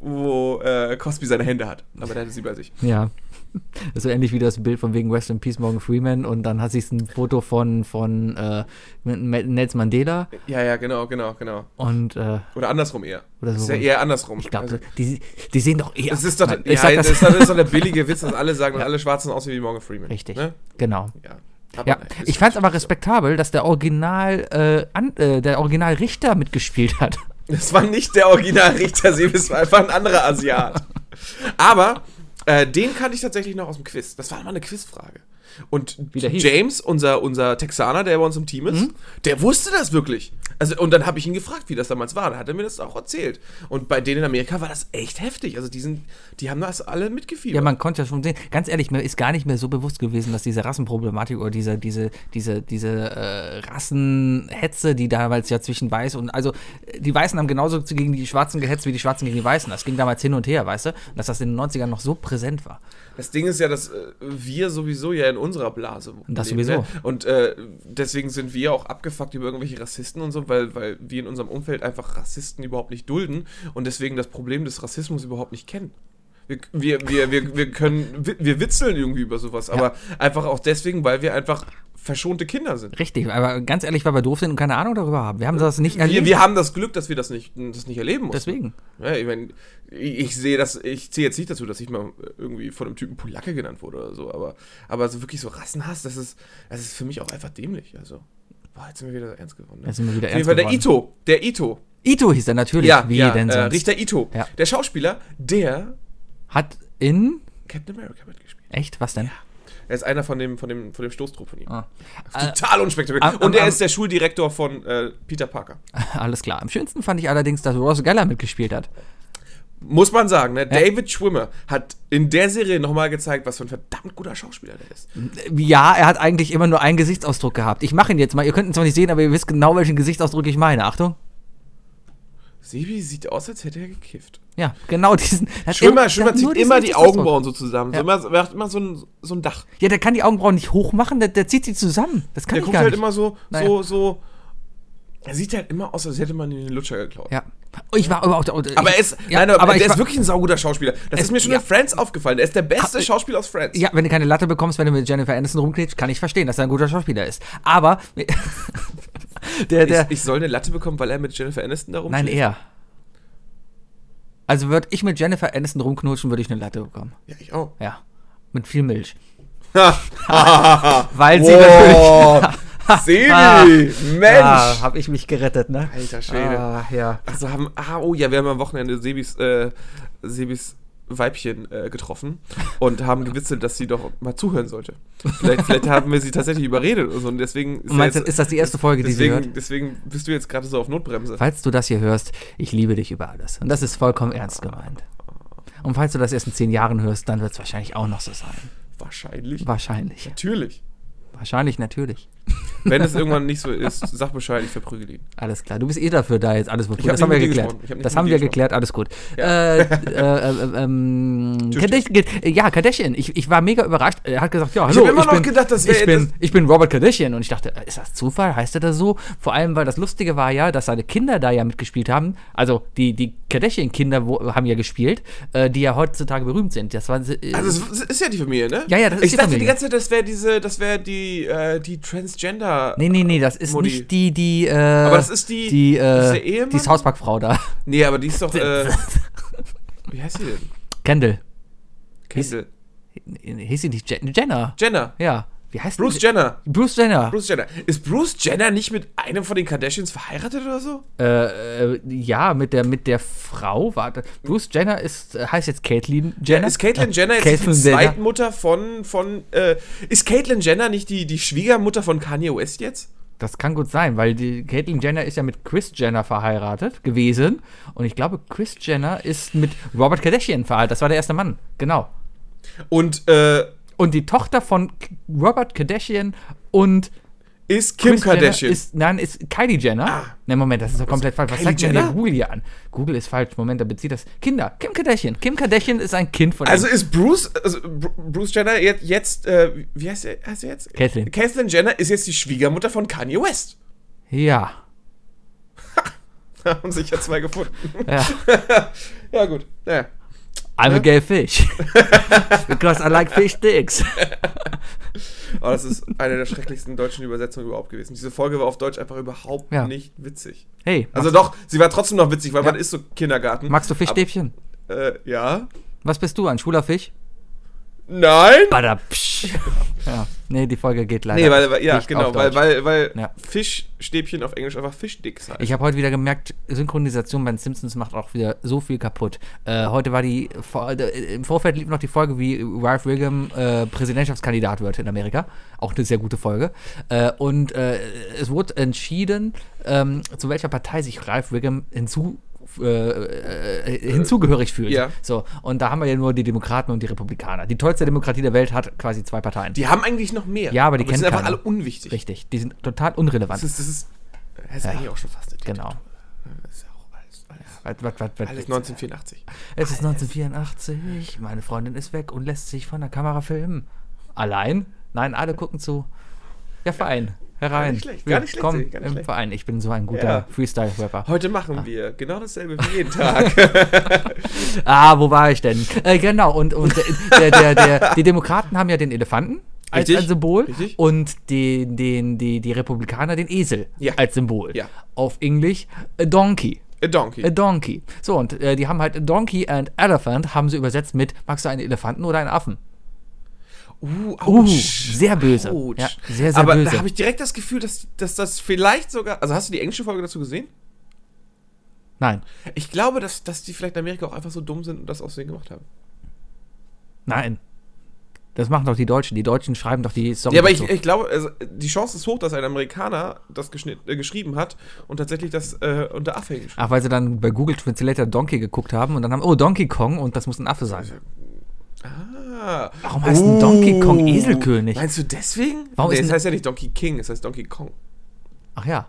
wo äh, Cosby seine Hände hat. Aber der hatte sie bei sich. ja. Das ist so ähnlich wie das Bild von wegen Rest in Peace Morgan Freeman und dann hat sich ein Foto von, von äh, Nelson Mandela Ja, ja, genau, genau, genau. und äh, Oder andersrum eher. Oder Das ist so. ja eher andersrum. ich glaube, Also, die, die sehen doch eher. das ist doch, Nein, ja, sag das, das, ist doch, das ist doch der billige Witz, dass alle sagen, alle Schwarzen aussehen wie Morgan Freeman. Richtig, Ne? genau. Ja. Hat Ja, ist- ich fand es aber respektabel, dass der Original, äh, an, äh, der Original Richter mitgespielt hat. Das war nicht der Originalrichter, sie es war einfach ein anderer Asiat. Aber äh, den kannte ich tatsächlich noch aus dem Quiz. Das war mal eine Quizfrage. Und? James, unser, unser Texaner, der bei uns im Team ist, der wusste das wirklich. Also, und dann habe ich ihn gefragt, wie das damals war. Da hat er mir das auch erzählt. Und bei denen in Amerika war das echt heftig. Also, die, sind, die haben das alle mitgefiebert. Ja, man konnte ja schon sehen. Ganz ehrlich, mir ist gar nicht mehr so bewusst gewesen, dass diese Rassenproblematik oder diese, diese, diese, diese äh, Rassenhetze, die damals ja zwischen Weiß und also die Weißen haben genauso gegen die Schwarzen gehetzt wie die Schwarzen gegen die Weißen. Das ging damals hin und her, weißt du? Und dass das in den 90ern noch so präsent war. Das Ding ist ja, dass äh, wir sowieso ja in unserer Blase Das leben, sowieso. Ne? Und äh, deswegen sind wir auch abgefuckt über irgendwelche Rassisten und so, weil, weil wir in unserem Umfeld einfach Rassisten überhaupt nicht dulden und deswegen das Problem des Rassismus überhaupt nicht kennen. Wir, wir, wir, wir, wir können, wi- wir witzeln irgendwie über sowas, aber einfach auch deswegen, weil wir einfach verschonte Kinder sind. Richtig, aber ganz ehrlich, weil wir doof sind und keine Ahnung darüber haben. Wir haben das nicht Wir, erlebt. wir haben das Glück, dass wir das nicht, das nicht erleben mussten. Deswegen. Ja, ich meine, ich sehe das, ich zähle jetzt nicht dazu, dass ich mal irgendwie von einem Typen Polacke genannt wurde oder so, aber, aber so wirklich so Rassenhass, das ist, das ist für mich auch einfach dämlich. Also, boah, jetzt sind wir wieder ernst geworden. Ne? Jetzt sind wir wieder Auf jeden ernst Fall der geworden. Ito, der Ito. Ito hieß er natürlich. Ja, wie ja denn äh, sonst? Richter Ito. Ja. Der Schauspieler, der Hat in. Captain America mitgespielt. Echt? Was denn? Er ist einer von dem, von dem, von dem Stoßtrupp von ihm. Ah. Total unspektakulär. am- Und er am- ist der Schuldirektor von äh, Peter Parker. Alles klar. Am schönsten fand ich allerdings, dass Ross Geller mitgespielt hat. Muss man sagen, ne? David Schwimmer hat in der Serie nochmal gezeigt, was für ein verdammt guter Schauspieler der ist. Ja, er hat eigentlich immer nur einen Gesichtsausdruck gehabt. Ich mache ihn jetzt mal. Ihr könnt ihn zwar nicht sehen, aber ihr wisst genau, welchen Gesichtsausdruck ich meine. Achtung. Sebi sieht aus, als hätte er gekifft. Ja, genau diesen. er Schwimmer, immer- der Schwimmer zieht immer die. Augenbrauen so zusammen. Ja. So immer, er hat immer so ein, so ein Dach. Ja, der kann die Augenbrauen nicht hoch machen, der, der zieht sie zusammen. Das kann Der ich guckt gar halt nicht. immer so, Naja. so, so. Er sieht halt immer aus, als hätte man ihn in den Lutscher geklaut. Ja. Ich war aber auch. Aber ich, er ist, ja, nein, aber, aber der ist war- wirklich ein sauguter Schauspieler. Das Es- ist mir schon ja. in Friends aufgefallen. Er ist der beste Ha- Schauspieler aus Friends. Ja, wenn du keine Latte bekommst, wenn du mit Jennifer Aniston rumknetst, kann ich verstehen, dass er ein guter Schauspieler ist. Aber der, der, Ich, ich soll eine Latte bekommen, weil er mit Jennifer Aniston darum nein, er. Also würde ich mit Jennifer Aniston rumknutschen, würde ich eine Latte bekommen. Ja, ich auch. Ja, mit viel Milch. Weil sie natürlich. Sebi, Mensch. Ah, hab ich mich gerettet, ne? Alter Schwede. Ah, ja. Also haben, ah, oh ja, wir haben am Wochenende Sebis, äh, Sebis Weibchen äh, getroffen und haben gewitzelt, dass sie doch mal zuhören sollte. Vielleicht, vielleicht haben wir sie tatsächlich überredet oder so und deswegen ist, meinst ja jetzt, ist das die erste Folge, die sie hört? deswegen bist du jetzt gerade so auf Notbremse. Falls du das hier hörst, ich liebe dich über alles. Und das ist vollkommen ernst gemeint. Und falls du das erst in zehn Jahren hörst, dann wird es wahrscheinlich auch noch so sein. Wahrscheinlich. Wahrscheinlich. Natürlich. Wahrscheinlich, natürlich. Wenn es irgendwann nicht so ist, sag Bescheid, ich verprügel ihn. Alles klar. Du bist eh dafür, da jetzt alles Ich gut. Das haben wir geklärt. Ich hab Das haben wir gesprochen. geklärt, alles gut. Ja. Äh, äh, äh, ähm. Kardashian, ja, Kardashian. Ich, ich war mega überrascht. Er hat gesagt, ja, hallo. Ich hab immer noch bin, gedacht, das ich bin, das- ich bin Robert Kardashian. Und ich dachte, äh, ist das Zufall? Heißt er das so? Vor allem, weil das Lustige war ja, dass seine Kinder da ja mitgespielt haben. Also, die, die Kardashian-Kinder haben ja gespielt, äh, die ja heutzutage berühmt sind. Das waren, Also es ist ja die Familie, ne? Ja, ja, das ist ich die dachte Familie. die ganze Zeit, das wäre diese, das wäre die, die Transgender. Nee, nee, nee, das ist Mutti. nicht die, die, äh, Aber das ist die- die, ist äh, die South Park-Frau da. Nee, aber die ist doch, äh, wie heißt sie denn? Kendall. Kendall. Hieß sie nicht Jen Jenner? Jenner. Ja. Wie heißt Bruce die? Jenner. Bruce Jenner. Bruce Jenner. Ist Bruce Jenner nicht mit einem von den Kardashians verheiratet oder so? Äh, äh, ja, mit der, mit der Frau. Warte. Bruce Jenner ist, äh, heißt jetzt Caitlyn Jenner. Ist Caitlyn Äh, Jenner jetzt die Caitlyn Jenner. Zweitmutter von, von, äh, ist Caitlyn Jenner nicht die, die Schwiegermutter von Kanye West jetzt? Das kann gut sein, weil die Caitlyn Jenner ist ja mit Chris Jenner verheiratet gewesen. Und ich glaube, Chris Jenner ist mit Robert Kardashian verheiratet. Das war der erste Mann. Genau. Und, äh, Und die Tochter von Robert Kardashian und ist Kim Kris Kardashian. Ist, nein, ist Kylie Jenner. Ah. Ne, Moment, das ist doch komplett falsch. Was Kylie sagt denn der Jenner? Google hier an? Google ist falsch. Moment, da bezieht das. Kinder. Kim Kardashian. Kim Kardashian ist ein Kind von also ihm. ist Bruce, also Bru- Bruce Jenner jetzt, jetzt äh, wie heißt er, heißt er jetzt? Caitlyn. Caitlyn Jenner ist jetzt die Schwiegermutter von Kanye West. Ja. Haben sich ja zwei gefunden. ja. Ja, gut. Naja. I'm a gay fish. Because I like fish sticks. Aber das ist eine der schrecklichsten deutschen Übersetzungen überhaupt gewesen. Diese Folge war auf Deutsch einfach überhaupt Ja. nicht witzig. Hey, Also doch, sie war trotzdem noch witzig, weil Ja. man ist so Kindergarten. magst du Fischstäbchen? Äh, ja. Was bist du, ein schwuler Fisch? Nein! Badapsch. ja. Nee, die Folge geht leider. Nee, weil, weil ja, genau, weil, weil, weil Ja. Fischstäbchen auf Englisch einfach Fischdicks heißt. Ich habe heute wieder gemerkt, Synchronisation bei den Simpsons macht auch wieder so viel kaputt. Äh, heute war die, äh, im Vorfeld lief noch die Folge, wie Ralph Wiggum äh, Präsidentschaftskandidat wird in Amerika. Auch eine sehr gute Folge. Äh, und äh, es wurde entschieden, ähm, zu welcher Partei sich Ralph Wiggum hinzu äh, äh, hinzugehörig fühlt. ja. So, und da haben wir ja nur die Demokraten und die Republikaner. Die tollste Demokratie der Welt hat quasi zwei Parteien. die haben eigentlich noch mehr. Ja, aber die die kennt sind einfach keiner. alle unwichtig. Richtig, die sind total unrelevant. Das ist, das ist, das ist eigentlich auch schon fast eine Genau. Diktatur. Das ist ja auch alles, alles, Was, was, was, was, alles 1984. Es ist 1984, meine Freundin ist weg und lässt sich von der Kamera filmen. Allein? Nein, alle gucken zu. Ja, Verein. Herein. nicht schlecht, gar nicht schlecht, kommen Silke, gar nicht im schlecht. Verein. Ich bin so ein guter Ja. Freestyle-Rapper. Heute machen wir genau dasselbe wie jeden Tag. Ah, wo war ich denn? Äh, genau, und, und der, der, der, die Demokraten haben ja den Elefanten als ein Symbol richtig. und den, den, die, die Republikaner den Esel Ja. als Symbol. Ja. Auf Englisch a donkey. A donkey. A donkey. So, und äh, die haben halt a donkey and elephant, haben sie übersetzt mit, magst du einen Elefanten oder einen Affen? Uh, Uh, sehr böse. Ja, sehr, sehr Aber böse. da habe ich direkt das Gefühl, dass, dass das vielleicht sogar. Also hast du die englische Folge dazu gesehen? Nein, Ich glaube, dass, dass die vielleicht in Amerika auch einfach so dumm sind und das aus Versehen gemacht haben. nein. Das machen doch die Deutschen. Die Deutschen schreiben doch die Songs. Ja, aber ich, ich glaube, also, die Chance ist hoch, dass ein Amerikaner das äh, geschrieben hat und tatsächlich das äh, unter Affe geschrieben Ach, weil sie dann bei Google Translator Donkey geguckt haben und dann haben, oh, Donkey Kong und das muss ein Affe sein. Ah. Warum heißt ein Donkey Kong Eselkönig? Meinst du deswegen? Warum nee, ist es heißt ja nicht Donkey King, es heißt Donkey Kong. Ach ja,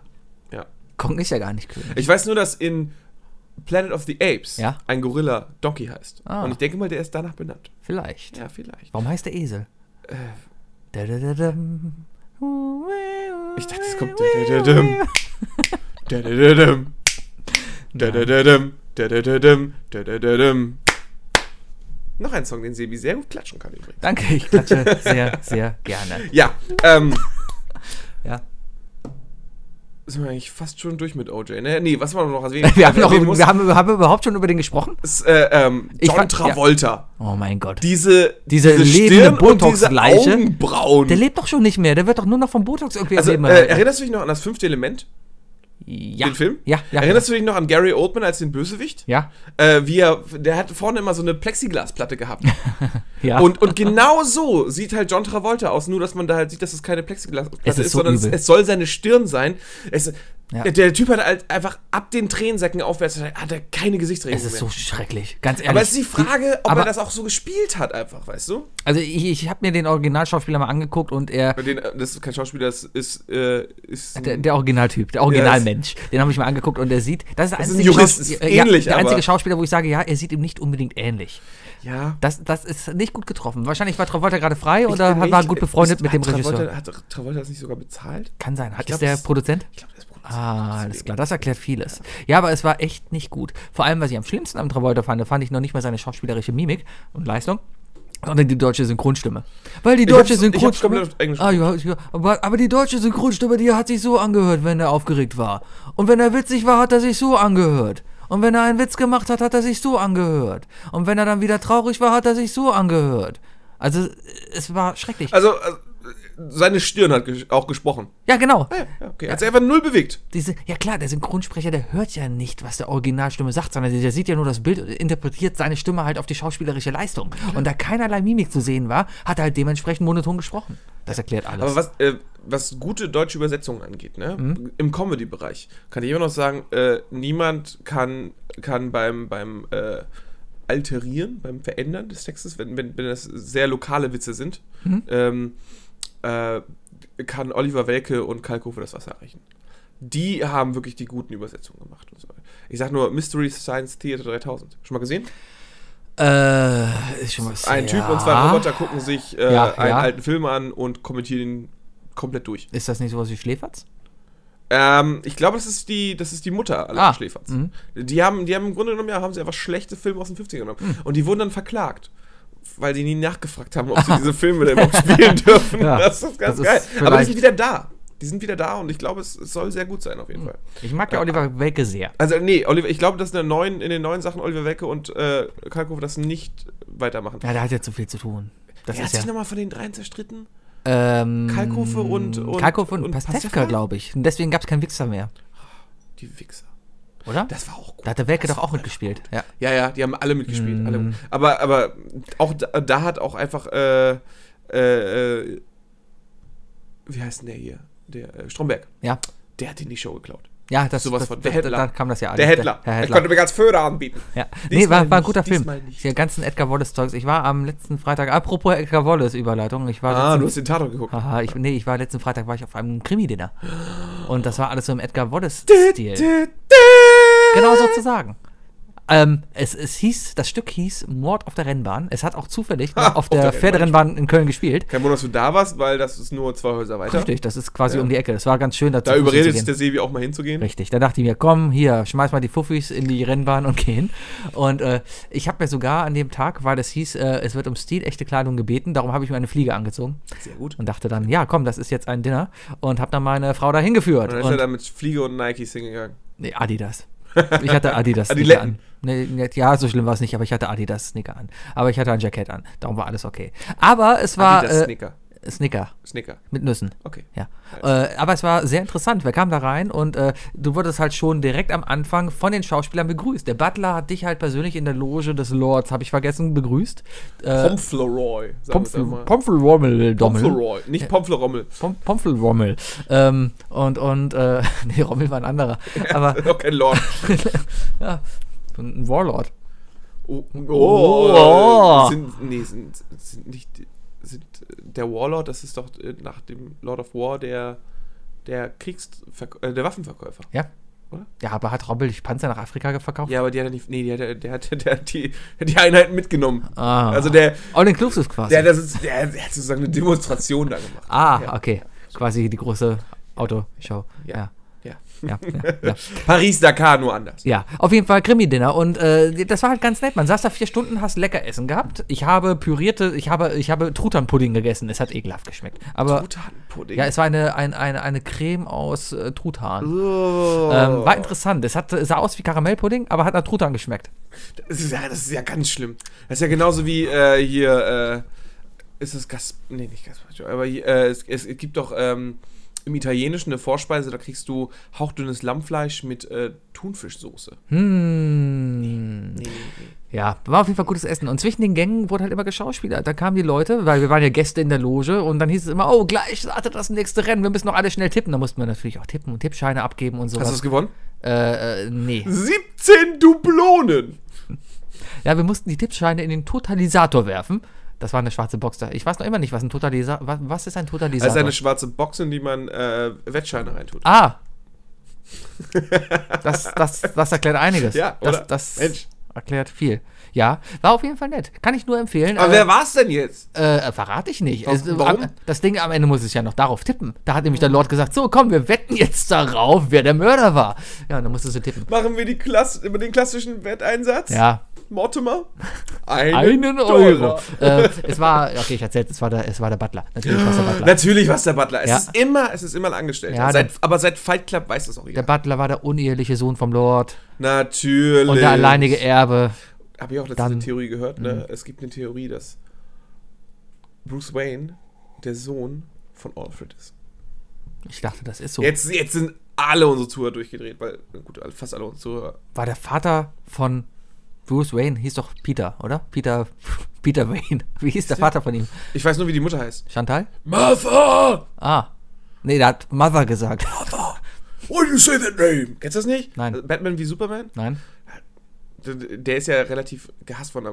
Ja. Kong ist ja gar nicht König. Ich weiß nur, dass in Planet of the Apes Ja? ein Gorilla Donkey heißt. Ah. Und ich denke mal, der ist danach benannt. Vielleicht. Ja, vielleicht. Warum heißt der Esel? Da-da-da-dam. Ich dachte, es kommt. Dadadadam. Dadadadam. Dadadadam. Dadadadam. Dadadadam. Noch ein Song, den Sebi sehr gut klatschen kann übrigens. Danke, ich klatsche sehr, sehr gerne. Ja, ähm. Ja. Sind wir eigentlich fast schon durch mit OJ, ne? Nee, was war noch erwähnen? Wir haben, noch, wir, haben, haben wir überhaupt schon über den gesprochen? ist, äh, ähm, Ich John fand- Travolta. Oh mein Gott. Diese, Diese lebende diese Botox-Leiche. Augenbrauen. Der lebt doch schon nicht mehr. Der wird doch nur noch vom Botox irgendwie also, äh, erinnerst du dich noch an das fünfte Element? Ja. Den Film? Ja, ja. Erinnerst du dich noch an Gary Oldman als den Bösewicht? Ja, Äh, wie er, der hat vorne immer so eine Plexiglasplatte gehabt. ja. Und, und genau so sieht halt John Travolta aus, nur dass man da halt sieht, dass es keine Plexiglasplatte Es ist ist, so sondern es, es soll seine Stirn sein. Es, Ja. der, der Typ hat halt einfach ab den Tränensäcken aufwärts hat er keine Gesichtsregung es ist mehr. so schrecklich. Ganz ehrlich. aber es ist die Frage, ob aber- er das auch so gespielt hat, einfach, weißt du? Also ich, ich habe mir den Originalschauspieler mal angeguckt und er, Den, äh, das ist kein Schauspieler, das ist, äh, ist der, der Originaltyp, der Originalmensch, den habe ich mal angeguckt und er sieht, das ist Das ist ein ist ja, ähnlich, der einzige aber- Schauspieler, wo ich sage, ja, er sieht ihm nicht unbedingt ähnlich. ja. Das, das ist nicht gut getroffen. Wahrscheinlich war Travolta gerade frei Ich oder bin war nicht- gut befreundet ist- mit dem Travolta, Regisseur. Hat Travolta das nicht sogar bezahlt? Kann sein. Hat, Ich ist glaub, der Produzent? Ich glaube, der ist Produzent. Ah, alles klar. Das erklärt vieles. Ja, aber es war echt nicht gut. Vor allem, was ich am schlimmsten am Travolta fand, da fand ich noch nicht mal seine schauspielerische Mimik und Leistung, sondern die deutsche Synchronstimme. Weil die deutsche Synchronstimme. ah, ja, ja, aber, aber die deutsche Synchronstimme, die hat sich so angehört, wenn er aufgeregt war. Und wenn er witzig war, hat er sich so angehört. Und wenn er einen Witz gemacht hat, hat er sich so angehört. Und wenn er dann wieder traurig war, hat er sich so angehört. Also, es war schrecklich. Also, äh, seine Stirn hat ges auch gesprochen. ja, genau. Ah, ja, okay. Hat sich einfach null bewegt. Diese, ja klar, der Synchronsprecher, der hört ja nicht, was der Originalstimme sagt, sondern der sieht ja nur das Bild und interpretiert seine Stimme halt auf die schauspielerische Leistung. Und da keinerlei Mimik zu sehen war, hat er halt dementsprechend monoton gesprochen. Das erklärt alles. Aber was, äh, was gute deutsche Übersetzungen angeht, ne? Mhm. im Comedy-Bereich, kann ich immer noch sagen, äh, niemand kann, kann beim, beim äh, Alterieren, beim Verändern des Textes, wenn, wenn, wenn das sehr lokale Witze sind, Mhm. ähm, äh, kann Oliver Welke und Kalkofe das Wasser erreichen. Die haben wirklich die guten Übersetzungen gemacht und so. Ich sag nur Mystery Science Theater 3000. Schon mal gesehen? äh, ist schon was. Ein ja. Typ und zwei Roboter gucken sich äh, Ja, einen ja. alten Film an und kommentieren ihn komplett durch. Ist das nicht sowas wie Schläferz? Ähm, ich glaube, das ist die, das ist die Mutter aller Ah, Schläferz. Die haben, die haben im Grunde genommen, ja, haben sie einfach schlechte Filme aus den 50ern genommen. Hm. Und die wurden dann verklagt. Weil die nie nachgefragt haben, ob sie diese Filme denn überhaupt spielen dürfen. Ja, das ist ganz das ist geil. Aber die sind wieder da. Die sind wieder da und ich glaube, es, es soll sehr gut sein auf jeden Fall. Ich mag ja Oliver Welke sehr. Also, nee, Oliver, ich glaube, dass in, neuen, in den neuen Sachen Oliver Wecke und äh, Kalkofe das nicht weitermachen. Ja, der hat ja zu viel zu tun. Das Wer hat ist ja. sich nochmal von den dreien zerstritten? Ähm, Kalkofe und- und- Kalkofe und, und Pastewka? glaube ich. Und deswegen gab es keinen Wichser mehr, Die Wichser. Oder? Das war auch gut. da hat der Welke doch auch mitgespielt. Ja. Ja, ja, die haben alle mitgespielt. Mhm. Alle. Aber, aber auch da, da hat auch einfach, äh, äh, äh, wie heißt denn der hier? Der äh, Stromberg. Ja, Der hat in die Show geklaut. Ja das, Sowas das, von- der Händler. Da kam das ja alles. Der Händler. Herr Ich Händler. konnte mir ganz Föder anbieten. Ja. Nee, war, war ein nicht, guter Film. Die ganzen Edgar Wallace-Zeugs. Ich war am letzten Freitag, apropos Edgar Wallace-Überleitung, ich war Ah, letzten du hast den Tatort geguckt. Haha, ich, nee, ich war letzten Freitag war ich auf einem Krimi-Dinner. Und das war alles so im Edgar Wallace-Stil. Genau sozusagen. Ähm, es, es hieß, das Stück hieß Mord auf der Rennbahn. Es hat auch zufällig Ha, auf der der Rennbahn Pferderennbahn in Köln gespielt. Kein Wunder, dass du da warst, weil das ist nur zwei Häuser weiter. Richtig, das ist quasi Ja. um die Ecke. Das war ganz schön, dazu Da überredet sich der Sebi auch mal hinzugehen. Richtig, da dachte ich mir, komm, hier, schmeiß mal die Fuffis in die Rennbahn und gehen. Und äh, ich habe mir sogar an dem Tag, weil es hieß, äh, es wird um stilechte Kleidung gebeten, darum habe ich mir eine Fliege angezogen Sehr gut. und dachte dann, ja, komm, das ist jetzt ein Dinner und habe dann meine Frau da hingeführt. Und dann ist Und, er da mit Fliege und Nikes hingegangen. nee, Adidas. Ich hatte Adidas Sneaker an. Ja, so schlimm war es nicht, aber ich hatte Adidas Sneaker an. Aber ich hatte ein Jackett an. Darum war alles okay. Aber es war Adidas äh, Snicker. Snicker mit Nüssen. Okay. Ja. Äh, aber es war sehr interessant. Wir kamen da rein und äh, du wurdest halt schon direkt am Anfang von den Schauspielern begrüßt. Der Butler hat dich halt persönlich in der Loge des Lords, habe ich vergessen, begrüßt. Äh, Pomfleroy. Dommel. Pomfleroy. Nicht Pomflerommel. Pom Pomfelrommel. Ähm, und, und, äh, nee, Rommel war ein anderer. Aber, Noch kein Lord. ja, ein Warlord. Oh, oh, Oh. Sind, nee, sind, sind nicht. Sind, der Warlord, das ist doch äh, nach dem Lord of War der, der Kriegs. Äh, der Waffenverkäufer. Ja. Oder? Ja, aber hat Rommel die Panzer nach Afrika verkauft? Ja, aber der hat nicht. Nee, der, der, der, hat, der hat die, die Einheiten mitgenommen. Ah. Also der. All inclusive quasi. Der, der, ist- der, der hat sozusagen eine Demonstration da gemacht. ah, Ja. okay. Quasi die große Autoshow. Ja. Ja. Ja. Ja. Paris-Dakar nur anders. Ja, auf jeden Fall Krimi-Dinner und äh, das war halt ganz nett. Man saß da vier Stunden, hast lecker Essen gehabt. Ich habe pürierte, ich habe, ich habe Truthahn-Pudding gegessen. Es hat ekelhaft geschmeckt. Aber Truthahn-Pudding. ja, es war eine, ein, eine, eine Creme aus äh, Truthahn. Oh. Ähm, war interessant. Es hat, sah aus wie Karamellpudding, aber hat nach Truthahn geschmeckt. Das ist, ja, das ist ja ganz schlimm. Das ist ja genauso wie äh, hier, äh, ist es Gas... Nee, nicht Gaspacho, aber hier, äh, es, es gibt doch ähm, im Italienischen eine Vorspeise, da kriegst du hauchdünnes Lammfleisch mit äh, Thunfischsoße. Hm. Nee, nee, nee. Ja, war auf jeden Fall gutes Essen. Und zwischen den Gängen wurde halt immer geschauspielert. Da kamen die Leute, weil wir waren ja Gäste in der Loge und dann hieß es immer, oh, gleich startet das nächste Rennen, wir müssen noch alle schnell tippen. Da mussten wir natürlich auch tippen und Tippscheine abgeben und Hast du das gewonnen? Äh, äh, nee. 17 Dublonen! Ja, wir mussten die Tippscheine in den Totalisator werfen. Das war eine schwarze Box da. Ich weiß noch immer nicht, was ein Totalisator. Was, was ist ein Das Totalisator? ist eine schwarze Box, in die man äh, Wettscheine reintut. ah! Das, das, das erklärt einiges. Ja, oder? das, das Mensch. erklärt viel. Ja, war auf jeden Fall nett. Kann ich nur empfehlen. Aber Äh, wer war's denn jetzt? Äh, verrate ich nicht. Warum- Es, warum? am- das Ding am Ende muss ich ja noch darauf tippen. Da hat nämlich der Lord gesagt, so komm, wir wetten jetzt darauf, wer der Mörder war. Ja, dann musstest du tippen. Machen wir die Klass über den klassischen Wetteinsatz? Ja, Mortimer? Einen, einen. Euro. äh, es war, okay, ich erzählt, es war der, es war der Butler. Natürlich war es der Butler. Natürlich war es der Butler. Es Ja. ist immer, es ist immer ein Angestellter. Ja, seit, der- aber seit Fight Club weiß das auch Der jeder. Butler war der uneheliche Sohn vom Lord Natürlich. und der alleinige Erbe. Habe ich auch Mhm. eine Theorie gehört, ne? Es gibt eine Theorie, dass Bruce Wayne der Sohn von Alfred ist. Ich dachte, das ist so. Jetzt, jetzt sind alle unsere Zuhörer durchgedreht, weil, gut, fast alle unsere Zuhörer. War der Vater von Bruce Wayne, hieß doch Peter, oder? Peter, Peter Wayne. Wie hieß der Vater von ihm? Ich weiß nur, wie die Mutter heißt. Chantal? Martha! Ah. Nee, der hat Mother gesagt. Why do you say that name? Kennst du das nicht? Nein. Batman wie Superman? Nein? Der ist ja relativ gehasst von, äh,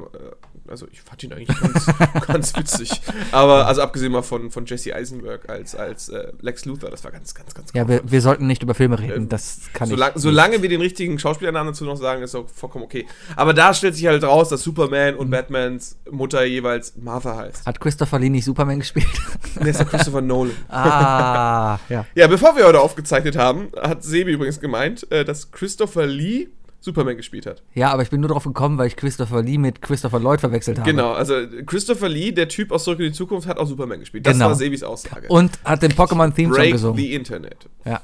also ich fand ihn eigentlich ganz, ganz witzig. Aber, also abgesehen mal von, von Jesse Eisenberg als, als äh, Lex Luthor, das war ganz, ganz, ganz Ja, wir, wir sollten nicht über Filme reden. Das kann Solang, ich. solange wir den richtigen Schauspielernamen dazu noch sagen, ist auch vollkommen okay. Aber da stellt sich halt raus, dass Superman Mhm. und Batmans Mutter jeweils Martha heißt. Hat Christopher Lee nicht Superman gespielt? Der ist ja Christopher Nolan. ah, ja. Ja, bevor wir heute aufgezeichnet haben, hat Sebi übrigens gemeint, äh, dass Christopher Lee Superman gespielt hat. Ja, aber ich bin nur drauf gekommen, weil ich Christopher Lee mit Christopher Lloyd verwechselt habe. Genau, also Christopher Lee, der Typ aus Zurück in die Zukunft, hat auch Superman gespielt. Das Genau. war Sebis Aussage. Und hat den Pokémon-Theme-Song gesungen. the Internet. Ja.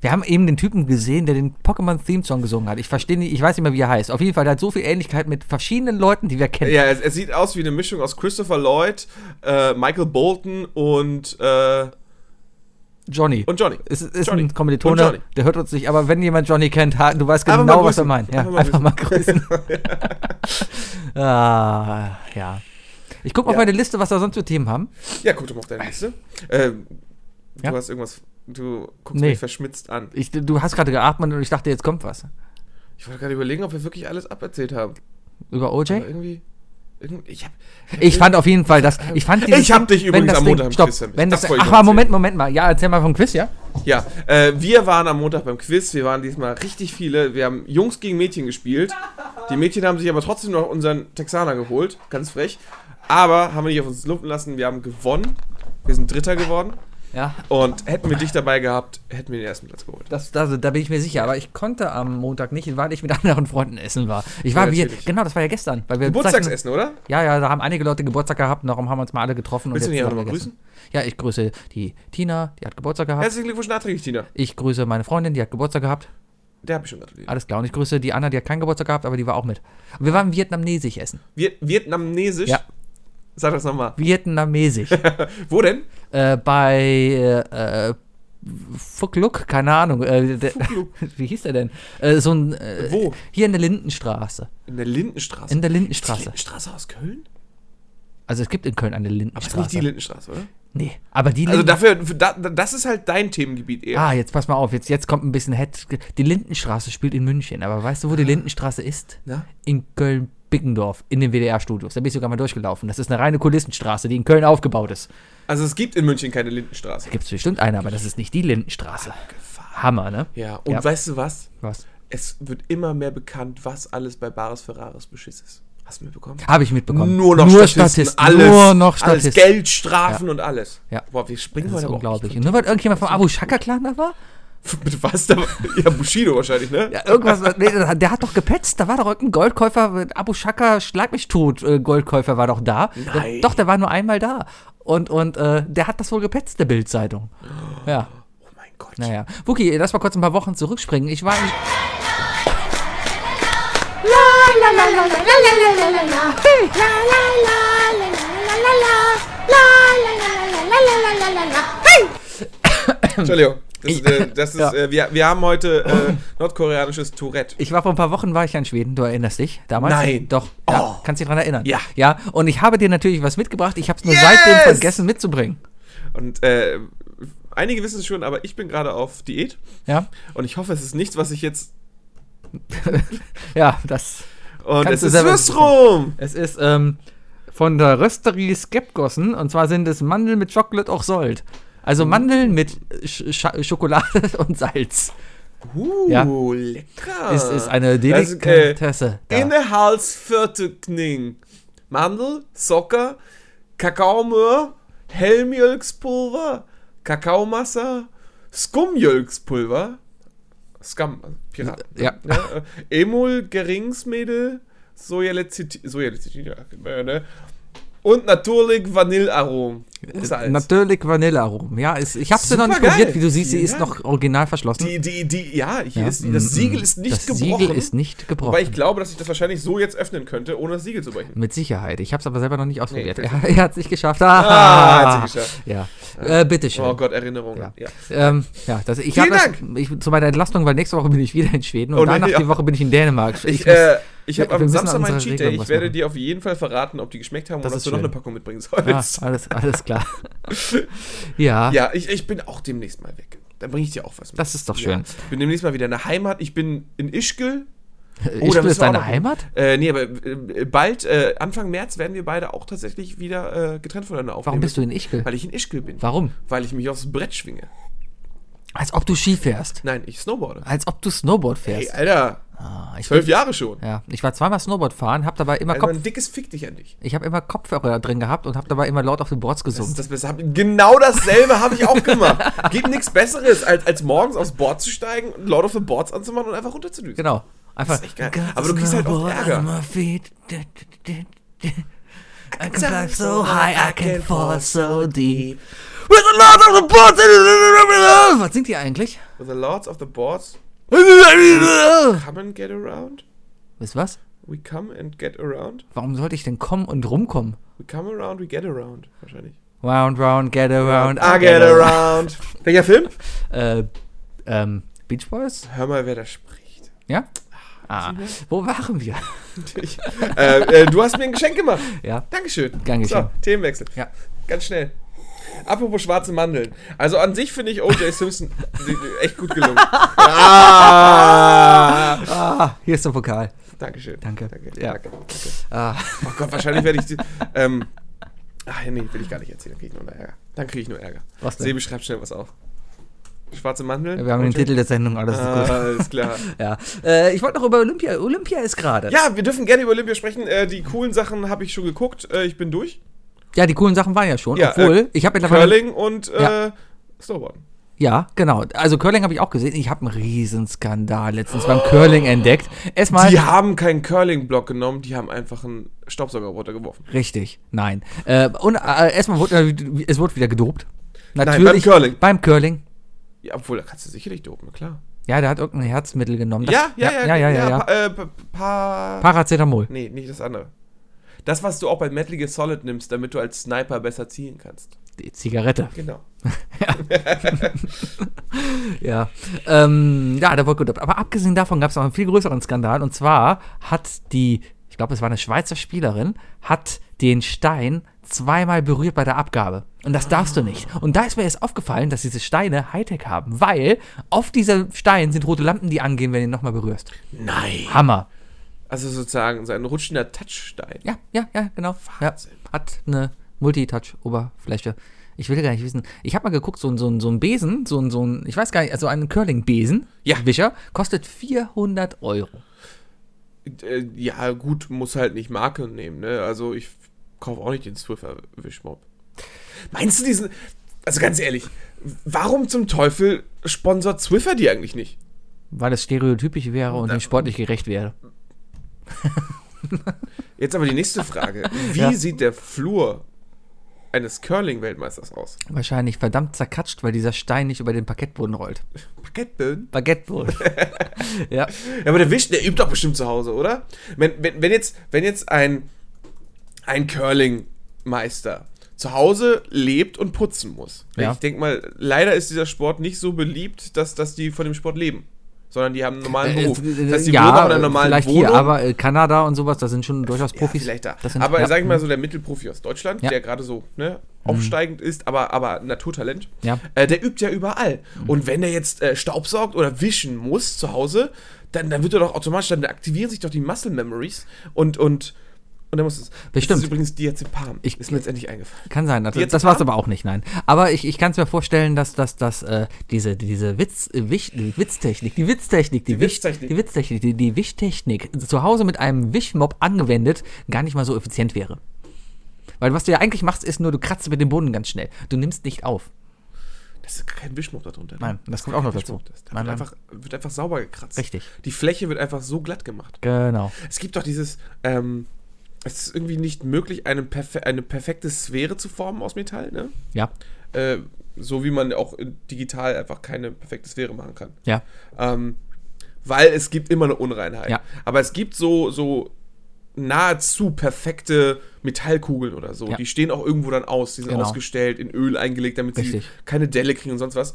Wir haben eben den Typen gesehen, der den Pokémon-Theme-Song gesungen hat. Ich verstehe nicht, ich weiß nicht mehr, wie er heißt. Auf jeden Fall, der hat so viel Ähnlichkeit mit verschiedenen Leuten, die wir kennen. Ja, es, es sieht aus wie eine Mischung aus Christopher Lloyd, äh, Michael Bolton und, äh, Johnny. und Johnny. Es ist Johnny. ein Kommilitone, der hört uns nicht, aber wenn jemand Johnny kennt, du weißt Einfach genau, was er meint. Ja, Einfach mal grüßen. ah, ja. Ich gucke mal Ja. auf meine Liste, was wir sonst für Themen haben. Ja, guck doch mal auf deine Liste. Ähm, Ja? Du hast irgendwas, du guckst Nee. mich verschmitzt an. Ich, du hast gerade geatmet und ich dachte, jetzt kommt was. Ich wollte gerade überlegen, ob wir wirklich alles aberzählt haben. Über Aber OJ? irgendwie, irgendwie ich hab, Ich fand auf jeden Fall, dass ich fand Ich hab dich übrigens das am Ding- Montag im stopp, Quiz wenn Das das, Ach, mal, Moment, Moment mal. Ja, erzähl mal vom Quiz, ja? Ja, äh, wir waren am Montag beim Quiz. Wir waren diesmal richtig viele. Wir haben Jungs gegen Mädchen gespielt. Die Mädchen haben sich aber trotzdem noch unseren Texaner geholt. Ganz frech. Aber haben wir nicht auf uns lumpen lassen. Wir haben gewonnen. Wir sind Dritter geworden. Ja. Und hätten wir dich dabei gehabt, hätten wir den ersten Platz geholt. Das, das, da bin ich mir sicher, aber ich konnte am Montag nicht, weil ich mit anderen Freunden essen war. Ich war Ja, wie, natürlich. genau, das war ja gestern. Weil wir Geburtstagsessen, oder? Ja, ja, da haben einige Leute Geburtstag gehabt, darum haben wir uns mal alle getroffen. Willst du jetzt nicht auch nochmal gegessen. Ja, ich grüße die Tina, die hat Geburtstag gehabt. Herzlichen Glückwunsch nachträglich, Tina. Ich grüße meine Freundin, die hat Geburtstag gehabt. Der hab ich schon gratuliert. Alles klar. Und ich grüße die Anna, die hat keinen Geburtstag gehabt, aber die war auch mit. Und wir waren vietnamesisch essen. Viet Vietnamesisch? Ja. Sag das nochmal. Vietnamesisch. Wo denn? äh, bei äh, Fuck Look, keine Ahnung. Äh, der, wie hieß der denn? Äh, so ein. Äh, Wo? Hier in der Lindenstraße. In der Lindenstraße. In der Ist die Lindenstraße. Lindenstraße aus Köln? Also es gibt in Köln eine Aber ist Lindenstraße. nicht die Lindenstraße, oder? nee, aber die Also Linden dafür, für da, das ist halt dein Themengebiet eher. Ah, jetzt pass mal auf, jetzt, jetzt kommt ein bisschen Head. Die Lindenstraße spielt in München, aber weißt du, wo die Lindenstraße ist? Na? In Köln-Bickendorf, in den WDR-Studios. Da bin ich sogar mal durchgelaufen. Das ist eine reine Kulissenstraße, die in Köln aufgebaut ist. Also es gibt in München keine Lindenstraße. Gibt es bestimmt eine, aber das ist nicht die Lindenstraße. Hammer, ne? Ja, und Ja. weißt du was? Was? Es wird immer mehr bekannt, was alles bei Bares Ferraris Beschiss ist. Hast du mitbekommen? Habe ich mitbekommen. Nur noch nur Statisten, Statisten. alles. Nur noch Alles Statisten. Geld, Strafen und alles. Ja. Boah, wir springen Das ist heute auch unglaublich. nicht nur weil irgendjemand vom Abu Shaka-Clan da war? Mit was? Da, ja, Bushido wahrscheinlich, ne? Ja, irgendwas. Nee, der hat doch gepetzt. Da war doch irgendein Goldkäufer. Abu Shaka, schlag mich tot. Äh, Goldkäufer war doch da. Nein. doch, der war nur einmal da. Und, und äh, der hat das wohl gepetzt, der Bildzeitung. Ja. Oh mein Gott. Naja. Wookie, lass mal kurz ein paar Wochen zurückspringen. Ich war. Entschuldigung. Das, äh, das ist, Ja. äh, wir, wir haben heute äh, nordkoreanisches Tourette. ich war vor ein paar Wochen war ich ja in Schweden. Du erinnerst dich damals? Nein. Doch. Ja, Oh. Kannst dich daran erinnern? Ja. Ja. Und ich habe dir natürlich was mitgebracht. Ich habe es nur Yes! seitdem vergessen mitzubringen. Und äh, einige wissen es schon, aber ich bin gerade auf Diät. Ja. Und ich hoffe, es ist nichts, was ich jetzt. Ja, das. Und es ist Würstrum! Es ist ähm, von der Rösterie Skepgossen und zwar sind es Mandeln mit Chocolate auch Sold. Also Mandeln mit Sch Sch Schokolade und Salz. Uh, Ja. lecker. Es ist eine Also, äh, Delikatesse. da. In der Halsviertelkning. Mandel, Zucker, Kakaomöhr, Hellmjölkspulver, Kakaomasse, Skummjölkspulver, Scum, also Piraten. Ja. äh, Emul, Geringsmädel, Sojalecithin, Sojalecithin, ja, ne? Und natürlich Vanillearom. Salz. Natürlich Vanillearomen. Ja, ist, ich habe sie noch nicht Supergeil. probiert. Wie du siehst, sie Vielen ist Dank. noch original verschlossen. Die, die, die, ja, hier Ja, ist, das mm, Siegel ist nicht das gebrochen. Siegel ist nicht gebrochen. Wobei ich glaube, dass ich das wahrscheinlich so jetzt öffnen könnte, ohne das Siegel zu brechen. Mit Sicherheit. Ich habe es aber selber noch nicht ausprobiert. Nee, er, er hat es nicht geschafft. Ah, hat sie geschafft. Ja. Äh, bitteschön. Oh Gott, Erinnerungen. Ja. Ja. Ähm, ja, das, ich Vielen hab das, ich, zu meiner Entlastung, weil nächste Woche bin ich wieder in Schweden und Oh, danach ja. die Woche bin ich in Dänemark. Ich, muss- äh, ich habe am Samstag meinen Cheat Day. Ich werde dir auf jeden Fall verraten, ob die geschmeckt haben Das ist dass du noch eine Packung mitbringen ja, sollst. alles, alles klar. Ja, Ja, ich, ich bin auch demnächst mal weg. Dann bringe ich dir auch was mit. das ist doch schön. Ja. Ich bin demnächst mal wieder in der Heimat. Ich bin in Ischgl. Oh, Ischgl ist deine Heimat? Äh, nee, aber äh, bald, äh, Anfang März, werden wir beide auch tatsächlich wieder äh, getrennt voneinander aufnehmen. Warum bist du in Ischgl? Weil ich in Ischgl bin. Warum? Weil ich mich aufs Brett schwinge. Als ob du Ski fährst. Nein, ich snowboarde. Als ob du Snowboard Hey, fährst. Alter, Ah, ich zwölf bin, Jahre schon. ja, ich war zweimal Snowboard fahren, hab dabei immer Also Kopf, ein dickes Fick dich an dich. ich habe immer Kopfhörer drin gehabt und hab dabei immer laut auf den Boards Das ist gesummt. das Beste. Genau dasselbe habe ich auch gemacht. Gibt nichts Besseres, als, als morgens aufs Board zu steigen, Lord of the Boards anzumachen und einfach runterzudüsen. Genau. Einfach. Das ist echt geil. Aber du kriegst halt oft Ärger. I can fly so high, I can fall so deep. With the lords of the boards. Was singt ihr eigentlich? With the Lords of the Boards, come and get around. Wisst was? We come and get around. Warum sollte ich denn kommen und rumkommen? We come around, we get around. Wahrscheinlich. Round, round, get around. I get around. Welcher Film? Äh, ähm, Beach Boys? Hör mal, wer da spricht. Ja? Ah, wo waren wir? Äh, äh, du hast mir ein Geschenk gemacht. Ja. Dankeschön. Geschehen. So, Themenwechsel. Ja. Ganz schnell. Apropos schwarze Mandeln. Also an sich finde ich O.J. Simpson echt gut gelungen. ah! Ah, hier ist der Pokal. Dankeschön. Danke. Danke. Ja. Danke. Danke. Ah, Oh Gott, wahrscheinlich werde ich. die- Ähm, ach nee, will ich gar nicht erzählen. Dann kriege ich nur Ärger. Dann kriege ich nur Ärger. Was denn? Sebi, schreib schnell was auf. Schwarze Mandeln? wir haben den? Titel der Sendung, alles ist Ah, gut. alles klar. Ja. Äh, ich wollte noch über Olympia. Olympia ist gerade. Ja, wir dürfen gerne über Olympia sprechen. Äh, die coolen Sachen habe ich schon geguckt. Äh, ich bin durch. Ja, die coolen Sachen waren ja schon. Ja, obwohl, äh, ich habe. Curling und äh, Ja. Snowboarden. Ja, genau. Also Curling habe ich auch gesehen. Ich habe einen Riesenskandal letztens beim Curling entdeckt. Erstmal. Die haben keinen Curling-Block genommen, die haben einfach einen Staubsaugerroboter geworfen. Richtig, nein. Äh, und äh, erstmal wurde äh, es wurde wieder gedopt. beim Natürlich. Curling. Beim Curling. Ja, obwohl, da kannst du sicherlich dopen, klar. Ja, der hat irgendein Herzmittel genommen. Das- ja, ja, ja, ja, ja, ja, ja. Pa, äh, pa, pa Paracetamol. Nee, nicht das andere. Das, was du auch bei Metal Gear Solid nimmst, damit du als Sniper besser zielen kannst. Die Zigarette. Genau. Ja. Ähm, ja, der wurde gedopt. Aber abgesehen davon gab es noch einen viel größeren Skandal. Und zwar hat die, ich glaube, es war eine Schweizer Spielerin, hat den Stein zweimal berührt bei der Abgabe. Und das darfst du nicht. Und da ist mir jetzt aufgefallen, dass diese Steine Hightech haben, weil auf dieser Stein sind rote Lampen, die angehen, wenn du ihn nochmal berührst. Nein. Hammer. Also sozusagen so ein rutschender Touchstein. Ja, ja, ja, genau. Ja, hat eine Multitouch-Oberfläche. Ich will gar nicht wissen. Ich habe mal geguckt, so, ein- so, so ein Besen, so ein, so ein, ich weiß gar nicht, also ein Curling-Besen, Ja. Wischer, kostet 400 Euro. Äh, ja, gut, muss halt nicht Marke nehmen, ne? Also ich kaufe auch nicht den Swiffer Wischmob. Meinst du diesen. Also ganz ehrlich, warum zum Teufel sponsort Swiffer die eigentlich nicht? Weil es stereotypisch wäre und dem sportlich gerecht wäre. Jetzt aber die nächste Frage. Wie Ja. sieht der Flur eines Curling-Weltmeisters aus? Wahrscheinlich verdammt zerkatscht, weil dieser Stein nicht über den Parkettboden rollt. Parkettböden? Baguetteboden. ja. Ja, aber der Wisch, der übt doch bestimmt zu Hause, oder? Wenn, wenn, wenn, jetzt, wenn jetzt ein, ein Curling-Meister zu Hause lebt und putzen muss. Ja. Ich denke mal, leider ist dieser Sport nicht so beliebt, dass, dass die von dem Sport leben. Sondern die haben einen normalen Beruf. Das heißt, die wohnen auch in einer normalen vielleicht Wohnung. hier, aber äh, Kanada und sowas, da sind schon durchaus ja, Profis. vielleicht da. Sind, aber ja, sag ich mal so, der Mittelprofi aus Deutschland, Ja. Mhm. der gerade so ne, aufsteigend ist, aber, aber Naturtalent, Ja. äh, der übt ja überall. Und wenn er jetzt äh, Staubsaugt oder wischen muss zu Hause, dann, dann wird er doch automatisch, dann aktivieren sich doch die Muscle Memories und, und, und dann muss es. Bestimmt. Das ist übrigens Diazepam. Ich- ist mir letztendlich eingefallen. Kann sein, das, das war es ab? aber auch nicht, nein. Aber ich, ich kann es mir vorstellen, dass, dass, dass äh, diese, diese Witz, äh, Wisch, Witztechnik, die Witztechnik, die, Die Wisch, Witztechnik. die Witztechnik, die, die Wischtechnik zu Hause mit einem Wischmob angewendet gar nicht mal so effizient wäre. Weil was du ja eigentlich machst, ist nur, du kratzt mit dem Boden ganz schnell. Du nimmst nicht auf. Das ist kein Wischmob da drunter. ne? Nein, das kommt auch noch dazu. Das, da wird, einfach, wird einfach sauber gekratzt. Richtig. Die Fläche wird einfach so glatt gemacht. Genau. Es gibt doch dieses, ähm, es ist irgendwie nicht möglich, eine, perfe eine perfekte Sphäre zu formen aus Metall, ne? Ja. Äh, so wie man auch digital einfach keine perfekte Sphäre machen kann. Ja. Ähm, weil es gibt immer eine Unreinheit. Ja. Aber es gibt so, so nahezu perfekte Metallkugeln oder so. Ja. Die stehen auch irgendwo dann aus. Die sind Genau. ausgestellt, in Öl eingelegt, damit Richtig. sie keine Delle kriegen und sonst was.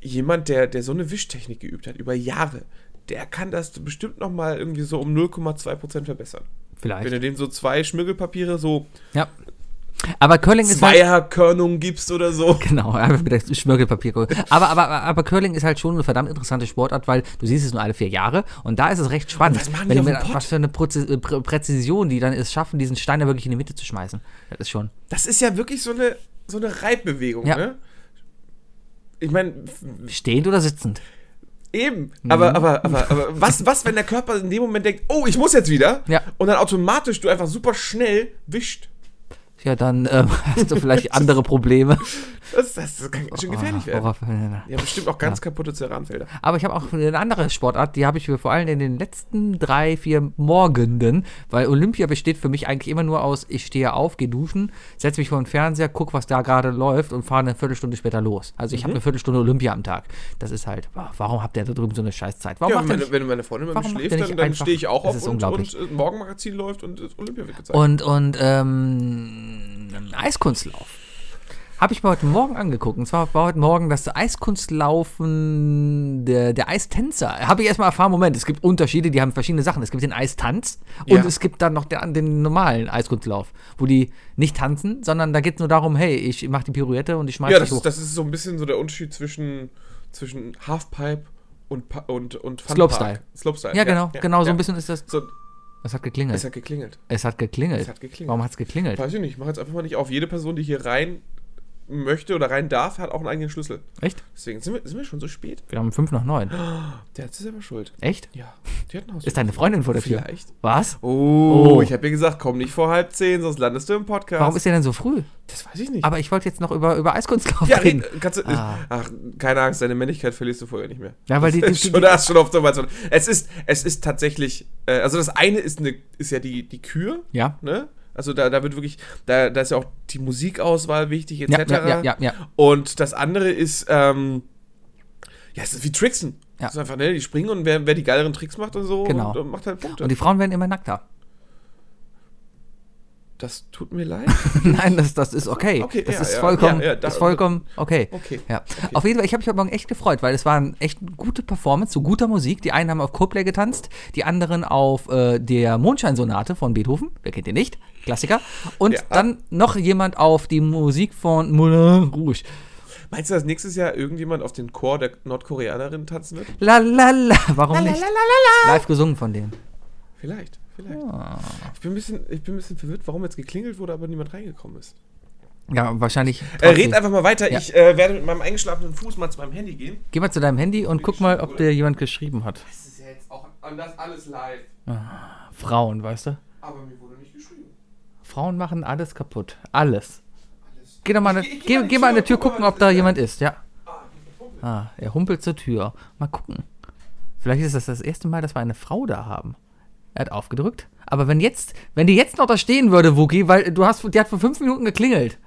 Jemand, der, der so eine Wischtechnik geübt hat, über Jahre, der kann das bestimmt noch mal irgendwie so um 0,2% verbessern. Wenn Vielleicht. du dem so zwei Schmirgelpapiere so Ja. Aber Curling ist halt, Zweierkörnung gibst oder so. Genau, mit der Schmirgelpapier. Aber, aber, aber Curling ist halt schon eine verdammt interessante Sportart, weil du siehst es nur alle vier Jahre und da ist es recht spannend. was machen wenn die mit, was für eine äh, Prä Präzision die dann es schaffen, diesen Stein da wirklich in die Mitte zu schmeißen. Das ist schon. Das ist ja wirklich so eine, so eine Reibbewegung, Ja. ne? Ich meine, Stehend oder sitzend? Eben. Mhm. Aber, aber, aber, aber was, was, wenn der Körper in dem Moment denkt, oh, ich muss jetzt wieder? Ja. Und dann automatisch du einfach super schnell wischt. Ja, dann ähm, hast du vielleicht andere Probleme. Das, das kann ganz schön gefährlich werden. Horror- Ja, bestimmt auch ganz kaputte Ceranfelder. Aber ich habe auch eine andere Sportart, die habe ich mir vor allem in den letzten drei, vier Morgenden, weil Olympia besteht für mich eigentlich immer nur aus, ich stehe auf, gehe duschen, setze mich vor den Fernseher, gucke, was da gerade läuft und fahre eine Viertelstunde später los. Also Mhm. ich habe eine Viertelstunde Olympia am Tag. Das ist halt, warum habt ihr da drüben so eine Scheißzeit? Warum Ja, macht wenn, nicht? wenn meine Freundin bei mir schläft, dann, dann stehe ich auch auf und, und äh, Morgenmagazin läuft und das Olympia wird gezeigt. Und, und ähm, Eiskunstlauf. Habe ich mir heute Morgen angeguckt. Und zwar war heute Morgen das Eiskunstlaufen der, der Eistänzer. Habe ich erstmal erfahren, Moment, es gibt Unterschiede, die haben verschiedene Sachen. Es gibt den Eistanz und Ja. es gibt dann noch den, den normalen Eiskunstlauf, wo die nicht tanzen, sondern da geht es nur darum, hey, ich mache die Pirouette und ich schmeiße ja, das hoch. ist, das ist so ein bisschen so der Unterschied zwischen, zwischen Halfpipe und, und, und Funpark. Slopestyle. Slopestyle. ja, genau, genau, so ja. ein bisschen ist das. So, Es hat geklingelt. es hat geklingelt. es hat geklingelt. Es hat geklingelt. Warum hat es geklingelt? Weiß ich nicht, ich mache jetzt einfach mal nicht auf. Jede Person, die hier rein möchte oder rein darf, hat auch einen eigenen Schlüssel. Echt? Deswegen sind wir, sind wir schon so spät. Wir haben fünf nach neun. Der hat sich selber schuld. Echt? Ja, die hat Haus. Ist deine Freundin vor der Tür? Vielleicht. Was? Oh, Oh. ich habe dir gesagt, komm nicht vor halb zehn, sonst landest du im Podcast. Warum ist der denn so früh? das weiß ich nicht. Aber ich wollte jetzt noch über, über Eiskunstlauf ja, reden. red, kannst du, Ah. ach, keine Angst, deine Männlichkeit verlierst du vorher nicht mehr. Ja, weil die- da hast schon oft so Es ist, es ist tatsächlich, äh, also das eine ist, eine, ist ja die, die Kür, Ja. ne? Also da, da wird wirklich, da, da ist ja auch die Musikauswahl wichtig, etc. ja, ja, ja, ja. Und das andere ist, ähm, ja, es ist wie Tricksen. Ja. Das ist einfach, ne, die springen und wer, wer die geileren Tricks macht und so, Genau. und, und macht halt Punkte. Und die Frauen werden immer nackter. Das tut mir leid. Nein, das, das ist okay. Okay, das ja, ist vollkommen, ja, ja, das ist da- vollkommen okay. Okay. Ja. Auf jeden Fall, ich habe mich heute Morgen echt gefreut, weil es war eine echt gute Performance zu guter Musik. Die einen haben auf Coldplay getanzt, die anderen auf äh, der Mondscheinsonate von Beethoven. Wer kennt den nicht? Klassiker. Und dann noch jemand auf die Musik von Moulin Rouge. Meinst du, dass nächstes Jahr irgendjemand auf den Chor der Nordkoreanerin tanzen wird? La la la. Warum La nicht? la la. Live gesungen von denen. Vielleicht, vielleicht. Ah. Ich, bin ein bisschen, ich bin ein bisschen verwirrt, warum jetzt geklingelt wurde, aber niemand reingekommen ist. Ja, wahrscheinlich. Äh, red einfach mal weiter. Ja. Ich äh, werde mit meinem eingeschlafenen Fuß mal zu meinem Handy gehen. Geh mal zu deinem Handy und guck mal, ob dir jemand geschrieben hat. Das ist ja jetzt auch und das alles live. Frauen, weißt du? Aber mir wurde nicht geschrieben. Frauen machen alles kaputt. Alles. Alles. Geh doch mal, Ich ich geh geh, geh mal an Tür, der Tür guck mal, gucken, ob da ist. jemand ist, ja. Ah, Ah, er humpelt zur Tür. Mal gucken. Vielleicht ist das das erste Mal, dass wir eine Frau da haben. Er hat aufgedrückt. Aber wenn jetzt, wenn die jetzt noch da stehen würde, Wookie, weil du hast, die hat vor fünf Minuten geklingelt.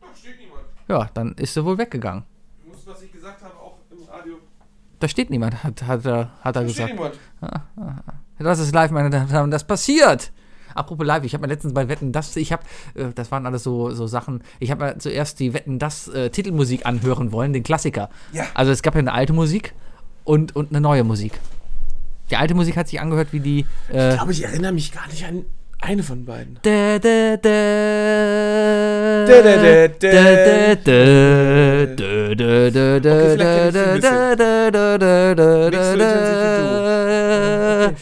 Da steht niemand. Ja, dann ist sie wohl weggegangen. Du musst, was ich gesagt habe, auch im Radio. Da steht niemand, hat, hat, er, hat er Da steht gesagt. niemand. Das ist live, meine Damen und Herren, das passiert. Apropos live, ich habe mir letztens bei Wetten das, ich habe, äh, das waren alles so, so Sachen, ich habe mir zuerst die Wetten das äh, Titelmusik anhören wollen, den Klassiker. Ja. Also es gab ja eine alte Musik und, und eine neue Musik. Die alte Musik hat sich angehört wie die. Äh, Ich glaube, ich erinnere mich gar nicht an eine von beiden.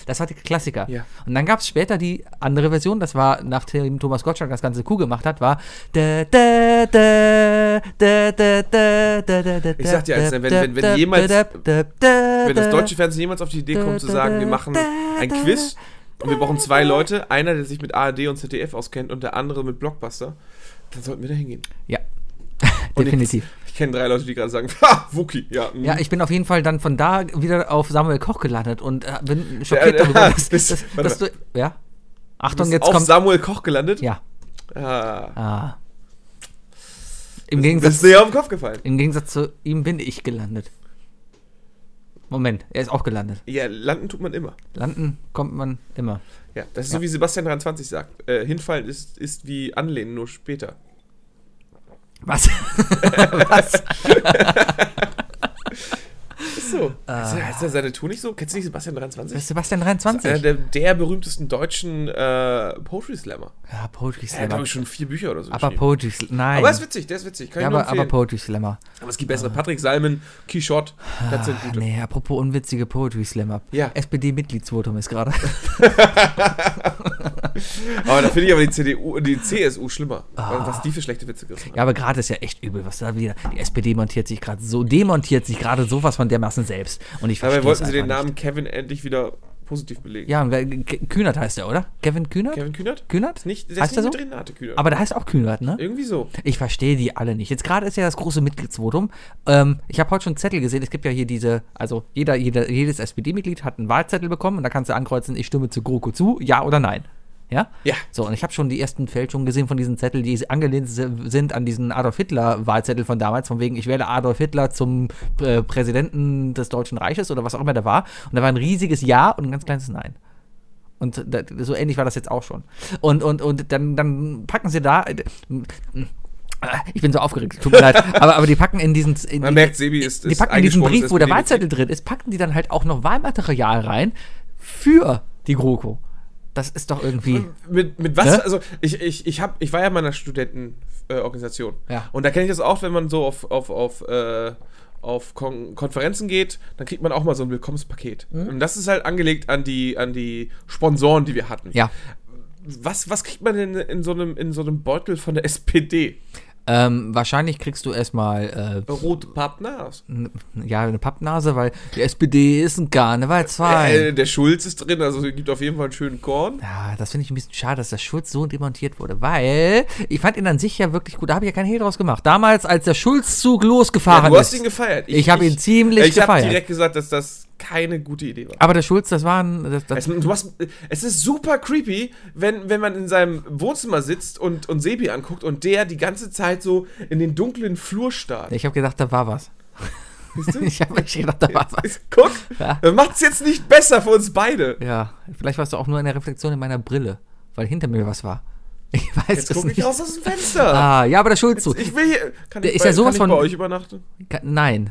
Das war die Klassiker. Ja. Und dann gab es später die andere Version, das war, nachdem Thomas Gottschalk das ganze Kuh gemacht hat, war. Ich sag dir eins, wenn, wenn, wenn jemals, wenn das deutsche Fernsehen jemals auf die Idee kommt zu sagen, wir machen ein Quiz und wir brauchen zwei Leute, einer, der sich mit ARD und ZDF auskennt und der andere mit Blockbuster, dann sollten wir da hingehen. Ja, definitiv. Ich, ich kenne drei Leute, die gerade sagen, ha, Wookie, ja. mm. Ja, ich bin auf jeden Fall dann von da wieder auf Samuel Koch gelandet und äh, bin schockiert Ja, darüber, ja, dass, bist- dass, dass du. Ja. Du Achtung, bist jetzt auf kommt. Samuel Koch gelandet. Ja. Ah, Ah. Im das Gegensatz, ist dir auf den Kopf gefallen. Im Gegensatz zu ihm bin ich gelandet. Moment, er ist auch gelandet. Ja, landen tut man immer. Landen kommt man immer. Ja, das ist Ja. so wie Sebastian 23 sagt. Äh, hinfallen ist, ist wie anlehnen, nur später. Was? Was? Heißt der- heißt der seine Tour nicht so? Kennst du nicht Sebastian 23? Das ist Sebastian Einer 23. der, der berühmtesten deutschen äh, Poetry Slammer. Ja, Poetry Er hat, Slammer. ich, schon vier Bücher oder so Aber. Poetry Slammer. Nein. Aber er ist witzig, der ist witzig. Kann ja, ich aber, aber. Poetry Slammer. Aber es gibt bessere. Patrick Salmen, Quichotte, das sind gute. Nee, apropos unwitzige Poetry Slammer. Ja. SPD-Mitgliedsvotum ist gerade. Aber da finde ich aber die CDU, die CSU schlimmer. Was die für schlechte Witze gerissen haben. Ja, aber gerade ist ja echt übel, was da wieder. Die SPD montiert sich gerade so, demontiert sich gerade sowas von dermaßen selbst. Und ich Dabei wollten sie den Namen Kevin endlich wieder positiv belegen. Nicht. Ja, Kühnert heißt er, oder? Kevin Kühnert? Kevin Kühnert? Kühnert? Nicht, der heißt ist er nicht so? Renate Kühnert. Aber der heißt auch Kühnert, ne? Irgendwie so. Ich verstehe die alle nicht. Jetzt gerade ist ja das große Mitgliedsvotum. Ähm, ich habe heute schon Zettel gesehen. Es gibt ja hier diese, also jeder, jeder jedes SPD-Mitglied hat einen Wahlzettel bekommen und da kannst du ankreuzen, ich stimme zu GroKo zu, ja oder nein. Ja? Ja. So, und ich habe schon die ersten Fälschungen gesehen von diesen Zetteln, die angelehnt si- sind an diesen Adolf Hitler-Wahlzettel von damals, von wegen, ich wähle Adolf Hitler zum äh, Präsidenten des Deutschen Reiches oder was auch immer der war. Und da war ein riesiges Ja und ein ganz kleines Nein. Und da, so ähnlich war das jetzt auch schon. Und, und, und dann, dann packen sie da. äh, Ich bin so aufgeregt, tut mir leid. Aber, aber die packen in diesen. In Man merkt, Sebi ist, die ist packen in diesen Brief, wo der. Wahlzettel drin ist, packen die dann halt auch noch Wahlmaterial rein für die GroKo. Das ist doch irgendwie. Mit, mit was? Ne? Also, ich, ich, ich, hab, ich war ja in meiner Studentenorganisation. Äh. Ja. Und da kenne ich das auch, wenn man so auf, auf, auf, äh, auf Kon Konferenzen geht, dann kriegt man auch mal so ein Willkommenspaket. Und das ist halt angelegt an die, an die Sponsoren, die wir hatten. Ja. Was, was kriegt man denn in so, einem, in so einem Beutel von der SPD? Ähm, wahrscheinlich kriegst du erstmal Rote äh, n- ja, eine Pappnase, weil die SPD ist ein Karnevalsverein. Äh, der Schulz ist drin, also gibt auf jeden Fall einen schönen Korn. Ja, das finde ich ein bisschen schade, dass der Schulz so demontiert wurde, weil ich fand ihn an sich ja wirklich gut. Da habe ich ja keinen Hehl draus gemacht. Damals, als der Schulzzug losgefahren du hast ist. ihn gefeiert. Ich hab ihn ziemlich Ich habe gefeiert. direkt gesagt, dass das keine gute Idee war. aber der Schulz, das war ein. Das, das, Es, hast, es ist super creepy, wenn, wenn man in seinem Wohnzimmer sitzt und, und Sebi anguckt und der die ganze Zeit so in den dunklen Flur starrt. ich habe gedacht, da war was. Ich habe echt gedacht, da war was. Guck, Ja. macht's jetzt nicht besser für uns beide. Ja, vielleicht warst du auch nur in der Reflexion in meiner Brille, weil hinter mir was war. Ich weiß Jetzt gucke ich nicht. raus aus dem Fenster. Ah, ja, aber der Schulzzug. Ich will hier. Kann Der ich ist bei, ja sowas kann ich bei von- euch übernachten? Ka- Nein.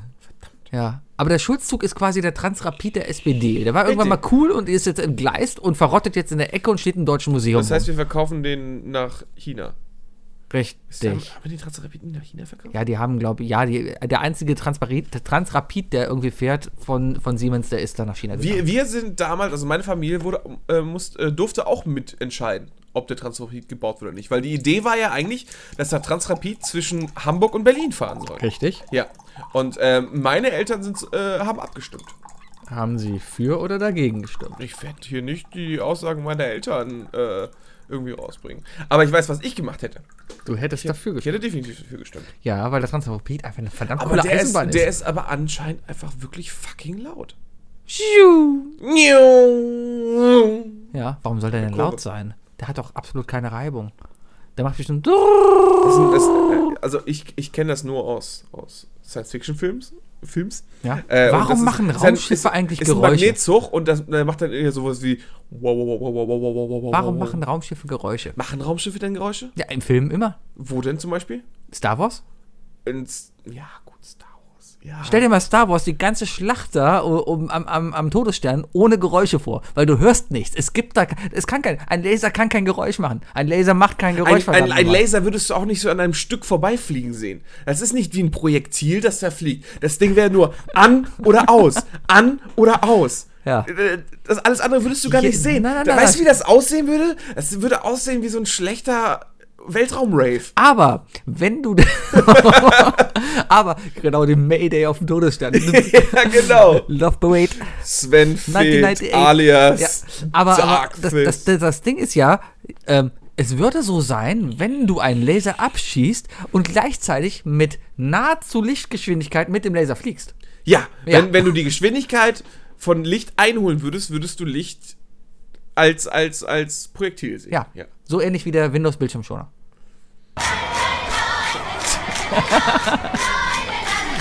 Ja. Aber der Schulzzug ist quasi der Transrapid der SPD. Der war irgendwann Richtig. mal cool und ist jetzt entgleist und verrottet jetzt in der Ecke und steht im Deutschen Museum. Das heißt, wir verkaufen den nach China. rum. Ist der, haben Richtig. den Transrapid nach China verkauft? Ja, die haben, glaube ich, ja, die, der einzige Transrapid, der Transrapid, der irgendwie fährt von, von Siemens, der ist dann nach China gegangen. Wir, wir sind damals, also meine Familie wurde, äh, muss, äh, durfte auch mitentscheiden, ob der Transrapid gebaut wird oder nicht. Weil die Idee war ja eigentlich, dass der Transrapid zwischen Hamburg und Berlin fahren soll. Richtig. Ja. Und ähm, meine Eltern sind, äh, haben abgestimmt. Haben sie für oder dagegen gestimmt? Ich werde hier nicht die Aussagen meiner Eltern äh, irgendwie rausbringen. Aber ich weiß, was ich gemacht hätte. Du hättest dafür Ich gestimmt. hätte definitiv dafür gestimmt. Ja, weil der Transrapid einfach eine verdammt Aber coole der ist, Eisenbahn ist. der ist aber anscheinend einfach wirklich fucking laut. Ja, warum soll der denn laut sein? der hat doch absolut keine Reibung. Der macht bestimmt. Das sind, das, also ich, ich kenne das nur aus, aus Science-Fiction-Films. Films. Ja. Äh, Warum machen ist, Raumschiffe ist, eigentlich ist Geräusche? Ein Magnetzug und das macht dann eher sowas wie. Warum machen Raumschiffe Geräusche? Machen Raumschiffe denn Geräusche? Ja, im Film immer. Wo denn zum Beispiel? Star Wars? Ins, ja, ja. Stell dir mal Star Wars, die ganze Schlacht da um, am, am, am Todesstern ohne Geräusche vor, weil du hörst nichts. Es gibt da, es kann kein, ein Laser kann kein Geräusch machen. Ein Laser macht kein Geräusch. ein, ein, ein. Laser würdest du auch nicht so an einem Stück vorbeifliegen sehen. Das ist nicht wie ein Projektil, das da fliegt. Das Ding wäre nur an oder aus. An oder aus. Ja. Äh, Das alles andere würdest du gar Je- nicht sehen. Nein, nein, weißt du, wie das aussehen würde? Das würde aussehen wie so ein schlechter Weltraum-Rave. Aber wenn du, aber genau den Mayday auf dem Todesstern. ja, genau. Love Parade. Sven Feld 1998. alias Ja, aber, aber das, das, das, das Ding ist ja, ähm, es würde so sein, wenn du einen Laser abschießt und gleichzeitig mit nahezu Lichtgeschwindigkeit mit dem Laser fliegst. Ja, Ja. Wenn, wenn du die Geschwindigkeit von Licht einholen würdest, würdest du Licht als, als, als Projektil sehen. Ja, ja. so ähnlich wie der Windows-Bildschirmschoner.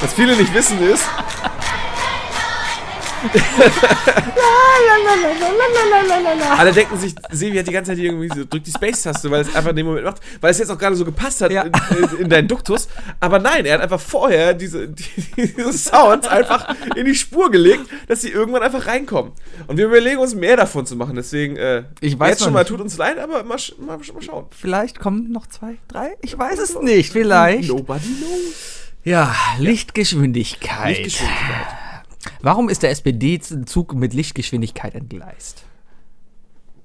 Was viele nicht wissen ist, Alle denken sich, Sevi hat die ganze Zeit irgendwie so, drückt die Space-Taste, weil es einfach in dem Moment macht, weil es jetzt auch gerade so gepasst hat Ja. in, in, in deinen Duktus. Aber nein, er hat einfach vorher diese, die, diese Sounds einfach in die Spur gelegt, dass sie irgendwann einfach reinkommen. Und wir überlegen uns mehr davon zu machen. Deswegen, äh, Ich weiß jetzt schon mal, tut uns leid, aber mal, mal, mal schauen. Vielleicht kommen noch zwei, drei? Ich weiß es nicht. Vielleicht. Nobody knows. Ja, Lichtgeschwindigkeit. Lichtgeschwindigkeit. Warum ist der SPD-Zug mit Lichtgeschwindigkeit entgleist?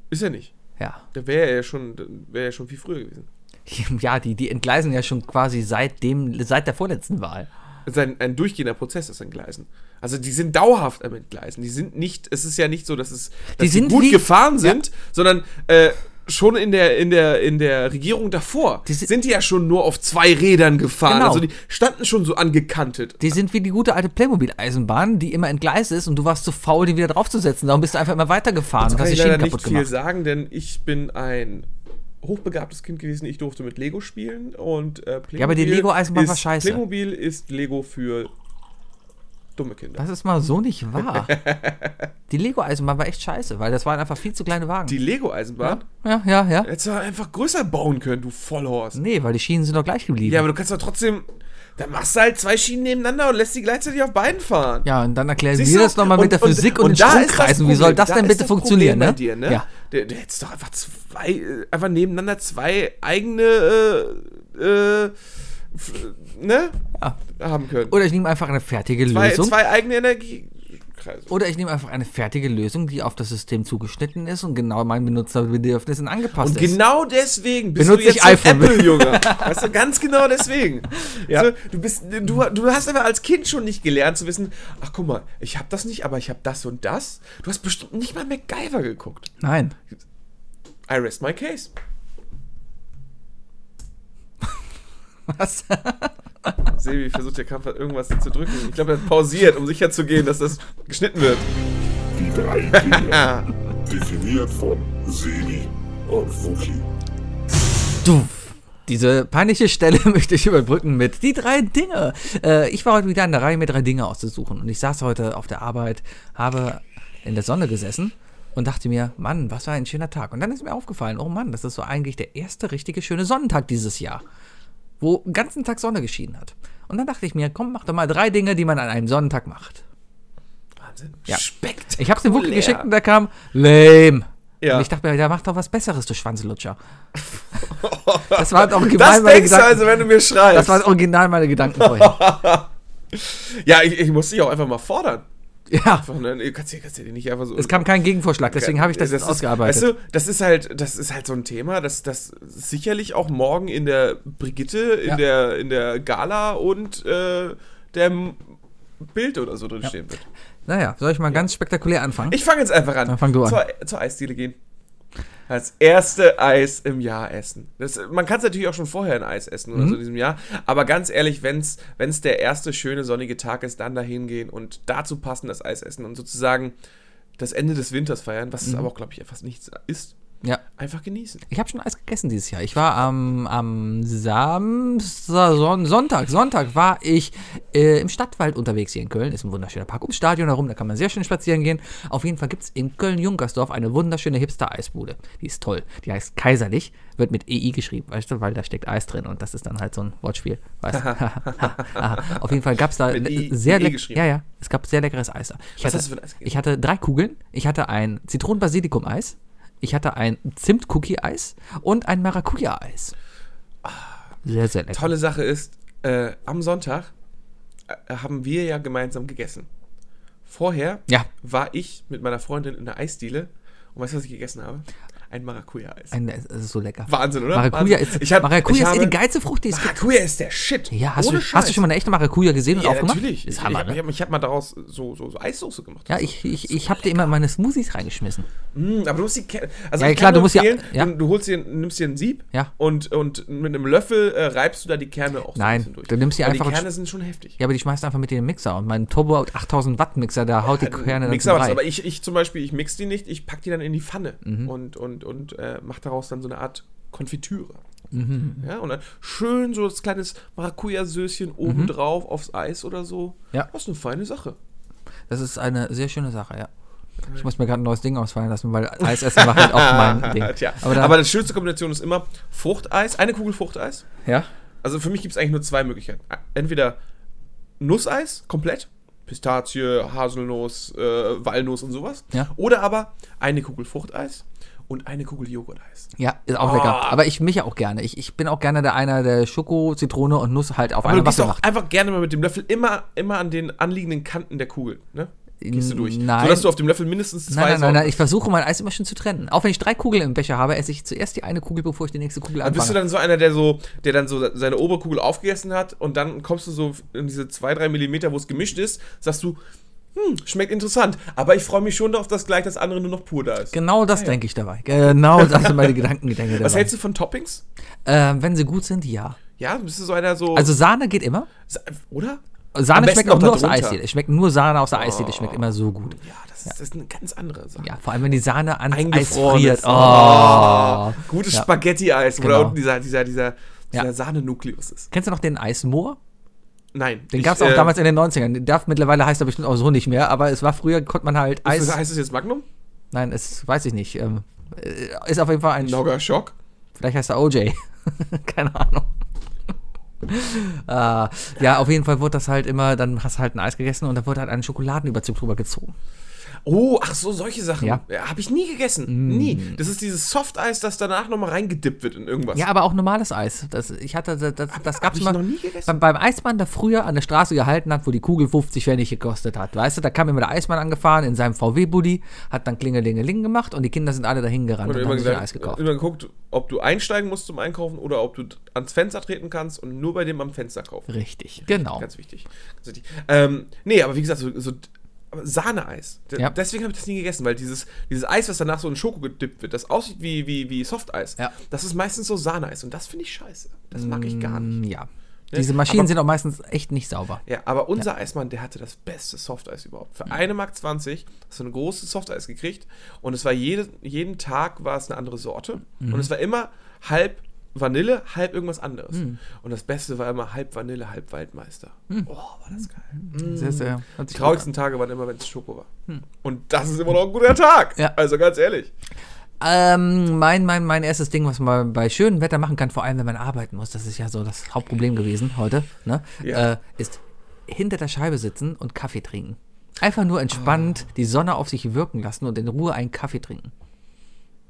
Ist er nicht. Ja. Da wäre er ja schon, wäre ja schon viel früher gewesen. Ja, die, die entgleisen ja schon quasi seit, dem, seit der vorletzten Wahl. Es ist ein, ein durchgehender Prozess, das Entgleisen. Also die sind dauerhaft am Entgleisen. Die sind nicht, es ist ja nicht so, dass es dass Die sind gut wie- gefahren sind, sondern äh, schon in der, in, der, in der Regierung davor Die sind- sind die ja schon nur auf zwei Rädern gefahren. Genau. Also die standen schon so angekantet. Die sind wie die gute alte Playmobil-Eisenbahn, die immer entgleist ist und du warst zu faul, die wieder draufzusetzen. Darum bist du einfach immer weitergefahren und kann hast die ich leider nicht viel gemacht. sagen, denn ich bin ein hochbegabtes Kind gewesen. Ich durfte mit Lego spielen und äh, Playmobil Ja, aber die Lego-Eisenbahn war scheiße. Playmobil ist Lego für dumme Kinder. Das ist mal so nicht wahr. die Lego-Eisenbahn war echt scheiße, weil das waren einfach viel zu kleine Wagen. Die Lego-Eisenbahn? ja, ja, ja. Hättest du einfach größer bauen können, du Vollhorst. Nee, weil die Schienen sind doch gleich geblieben. Ja, aber du kannst doch trotzdem. Dann machst du halt zwei Schienen nebeneinander und lässt die gleichzeitig auf beiden fahren. Ja, und dann erklären Siehst wir du? das nochmal mit der Physik und, den da ist das Stromkreisen. Wie soll das Da denn bitte das funktionieren, ne? Bei dir, ne? Ja. Der, der hättest doch einfach zwei, äh, einfach nebeneinander zwei eigene, äh, äh, ne? Ja. Haben können. Oder ich nehme einfach eine fertige zwei, Lösung. zwei eigene Energiekreise. Oder ich nehme einfach eine fertige Lösung, die auf das System zugeschnitten ist und genau meinen Benutzerbedürfnissen angepasst Und ist. genau deswegen bist Benutze du jetzt iPhone. Apple-Junge. weißt du, ganz genau deswegen. Ja. So, du, bist, du, du hast aber als Kind schon nicht gelernt zu wissen, ach guck mal, ich habe das nicht, aber ich habe das und das. Du hast bestimmt nicht mal MacGyver geguckt. Nein. I rest my case. Was? Sebi versucht der Kampf irgendwas zu drücken. Ich glaube, er hat pausiert, um sicher zu gehen, dass das geschnitten wird. Die drei Dinge. Definiert von Sebi und Fuki. Du. Diese peinliche Stelle möchte ich überbrücken mit die drei Dinge. Äh, ich war heute wieder in der Reihe, mir drei Dinge auszusuchen. Und ich saß heute auf der Arbeit, habe in der Sonne gesessen und dachte mir, Mann, was war ein schöner Tag. Und dann ist mir aufgefallen, oh Mann, das ist so eigentlich der erste richtige schöne Sonnentag dieses Jahr, wo den ganzen Tag Sonne geschienen hat. Und dann dachte ich mir, komm, mach doch mal drei Dinge, die man an einem Sonnentag macht. Wahnsinn. Ja. Spektakulär. Ich hab's dem Wookie geschickt und da kam lame. Ja. Und ich dachte mir, der macht doch was Besseres, du Schwanzlutscher. das war Das original meine denkst du Gedanken. also, wenn du mir schreibst. das waren original meine Gedanken vorhin. ja, ich, ich muss dich auch einfach mal fordern. Ja. Einfach, ne? Du kannst, kannst dir nicht einfach so. Es kam kein Gegenvorschlag, deswegen habe ich das, jetzt ist, ausgearbeitet. Weißt du, das ist halt, das ist halt so ein Thema, das, das sicherlich auch morgen in der Brigitte, in, Ja. der, in der Gala und äh, der Bild oder so drin stehen wird. naja, soll ich mal ganz spektakulär anfangen? Ich fange jetzt einfach an. Dann fang du an. Zur, zur Eisdiele gehen. Als erste Eis im Jahr essen. Das, man kann es natürlich auch schon vorher ein Eis essen oder Mhm. so in diesem Jahr. Aber ganz ehrlich, wenn es der erste schöne sonnige Tag ist, dann dahin gehen und dazu passend das Eis essen und sozusagen das Ende des Winters feiern, was es Mhm. aber auch, glaube ich, fast nichts ist. Ja. Einfach genießen. Ich habe schon Eis gegessen dieses Jahr. Ich war am, am Samstag, Son Sonntag, Sonntag war ich äh, im Stadtwald unterwegs hier in Köln. Ist ein wunderschöner Park ums Stadion herum, da kann man sehr schön spazieren gehen. Auf jeden Fall gibt es in Köln-Junkersdorf eine wunderschöne Hipster-Eisbude. Die ist toll. Die heißt Kaiserlich, wird mit EI geschrieben, weißt du, weil da steckt Eis drin und das ist dann halt so ein Wortspiel. Weißt du? Auf jeden Fall gab es da I- sehr E leck- geschrieben. Ja, ja. Es gab sehr leckeres Eis da. Ich Was hatte, hast du für ein Eis gegessen? Ich hatte drei Kugeln. Ich hatte ein Zitronen-Basilikum-Eis. Ich hatte ein Zimt-Cookie-Eis und ein Maracuja-Eis. Sehr, sehr lecker. Tolle Sache ist, äh, am Sonntag äh, haben wir ja gemeinsam gegessen. Vorher Ja. war ich mit meiner Freundin in der Eisdiele und weißt du, was ich gegessen habe? Ein Maracuja-Eis. Ein, es ist so lecker. Wahnsinn, oder? Maracuja Wahnsinn. ist, Ich hab- Maracuja ist eh habe- die geilste Frucht, die es gibt. Maracuja ist der Shit. Ja, hast Ohne du, hast du schon mal eine echte Maracuja gesehen und Ja, aufgemacht? natürlich. Ist ich Hammer, ich, ne? ich, ich habe mal daraus so, so, so Eissoße gemacht. Ja, ich, ich, ich habe dir immer meine Smoothies reingeschmissen. Mm, aber du musst die Kerne. Also Ja, ich klar, du musst ja- empfehlen, ja. Du, du holst dir, nimmst dir ein Sieb Ja. und, und mit einem Löffel äh, reibst du da die Kerne auch so Nein, ein bisschen durch. du nimmst die Weil einfach Die Kerne sind schon heftig. Ja, aber die schmeißt einfach mit in den Mixer. Und mein Turbo 8000 Watt Mixer, da haut die Kerne dann Mixer was, aber ich, ich zum Beispiel, ich mix die nicht, ich pack die dann in die Pfanne Mhm. und, und, und äh, mach daraus dann so eine Art Konfitüre. Mhm. Ja, und dann schön so das kleines Maracuja-Söschen oben drauf aufs Eis oder so. Ja. Das ist eine feine Sache. Das ist eine sehr schöne Sache, ja. Ich muss mir gerade ein neues Ding ausfallen lassen, weil Eisessen macht halt auch mein Ding. Aber, Aber, da, die schönste Kombination ist immer Fruchteis, eine Kugel Fruchteis. ja, Also für mich gibt es eigentlich nur zwei Möglichkeiten. Entweder Nusseis komplett, Pistazie, Haselnuss, äh, Walnuss und sowas. Ja. Oder aber eine Kugel Fruchteis und eine Kugel Joghurteis. ja, ist auch Oh. lecker. Aber ich mich auch gerne. Ich, ich bin auch gerne der einer, der Schoko, Zitrone und Nuss halt auf Aber du eine auch macht. einfach gerne mal mit dem Löffel immer, immer an den anliegenden Kanten der Kugel, ne? Gehst du durch. Nein. Sodass du auf dem Löffel mindestens zwei Nein, nein, nein, nein, ich versuche mein Eis immer schon zu trennen. Auch wenn ich drei Kugeln im Becher habe, esse ich zuerst die eine Kugel, bevor ich die nächste Kugel Aber bist du anfange. dann so einer, der so, der dann so seine Oberkugel aufgegessen hat und dann kommst du so in diese zwei, drei Millimeter, wo es gemischt ist, sagst du, hm, schmeckt interessant, aber ich freue mich schon darauf, dass gleich das andere nur noch pur da ist. Genau das denke ich dabei. Genau das sind meine Gedankengedenke dabei. Was hältst du von Toppings? Ähm, wenn sie gut sind, ja. Ja, bist du so einer so. Also Sahne geht immer. oder? Sahne schmeckt auch nur aus der. Eisdiele. Es schmeckt nur Sahne aus der Eisdiele. Schmeckt immer so gut. Ja, das ist, das ist eine ganz andere Sache. Ja, vor allem wenn die Sahne ans Eis friert. Oh. Oh, gutes Ja. Spaghetti-Eis, wo Genau. da unten dieser, dieser, dieser, Ja. dieser Sahne-Nukleus ist. Kennst du noch den Eismoor? Nein. Den gab es auch äh, damals in den 90ern. Den darf mittlerweile heißt er bestimmt auch so nicht mehr, aber es war früher, konnte man halt Eis. Ist das, heißt es jetzt Magnum? Nein, es weiß ich nicht. Ähm, äh, ist auf jeden Fall ein. Nogger Schock? Vielleicht heißt er OJ. Keine Ahnung. äh, ja, auf jeden Fall wurde das halt immer, dann hast du halt ein Eis gegessen und da wurde halt ein Schokoladenüberzug drüber gezogen. Oh, ach so, solche Sachen. Ja. Ja. Habe ich nie gegessen. Nie. Das ist dieses Softeis, das danach nochmal reingedippt wird in irgendwas. Ja, aber auch normales Eis. Das, ich hatte, das, das, das gab's ich mal noch nie gegessen. Beim, beim Eismann, der früher an der Straße gehalten hat, wo die Kugel 50 Pfennig gekostet hat. Weißt du, da kam immer der Eismann angefahren in seinem VW-Buddy, hat dann Klingelingeling gemacht und die Kinder sind alle dahin gerannt Und und, haben sich gesagt, Eis gekauft. immer geguckt, ob du einsteigen musst zum Einkaufen oder ob du ans Fenster treten kannst und nur bei dem am Fenster kaufen. Richtig, genau. Ganz wichtig. Ganz wichtig. Ähm, nee, aber wie gesagt, so, so Sahneeis. Ja. Deswegen habe ich das nie gegessen, weil dieses, dieses Eis, was danach so in Schoko gedippt wird, das aussieht wie, wie, wie Softeis, Ja. das ist meistens so Sahneeis und das finde ich scheiße. Das mag ich gar nicht. Mm, Ja. Diese Maschinen Aber- sind auch meistens echt nicht sauber. Ja, aber unser Eismann, der hatte das beste Softeis überhaupt. Für eine Mark 20 hast du ein großes Softeis gekriegt und es war jede, jeden Tag war es eine andere Sorte und es war immer halb Vanille, halb irgendwas anderes. Und das Beste war immer halb Vanille, halb Waldmeister. Oh, war das geil. Sehr, sehr. hört Die traurigsten Tage waren immer, wenn es Schoko war. Und das ist immer noch ein guter Tag. Ja. Also ganz ehrlich. Ähm, mein, mein, mein erstes Ding, was man bei schönem Wetter machen kann, vor allem wenn man arbeiten muss, das ist ja so das Hauptproblem gewesen heute, ne? Ja. Äh, ist hinter der Scheibe sitzen und Kaffee trinken. Einfach nur entspannt die Sonne auf sich wirken lassen und in Ruhe einen Kaffee trinken.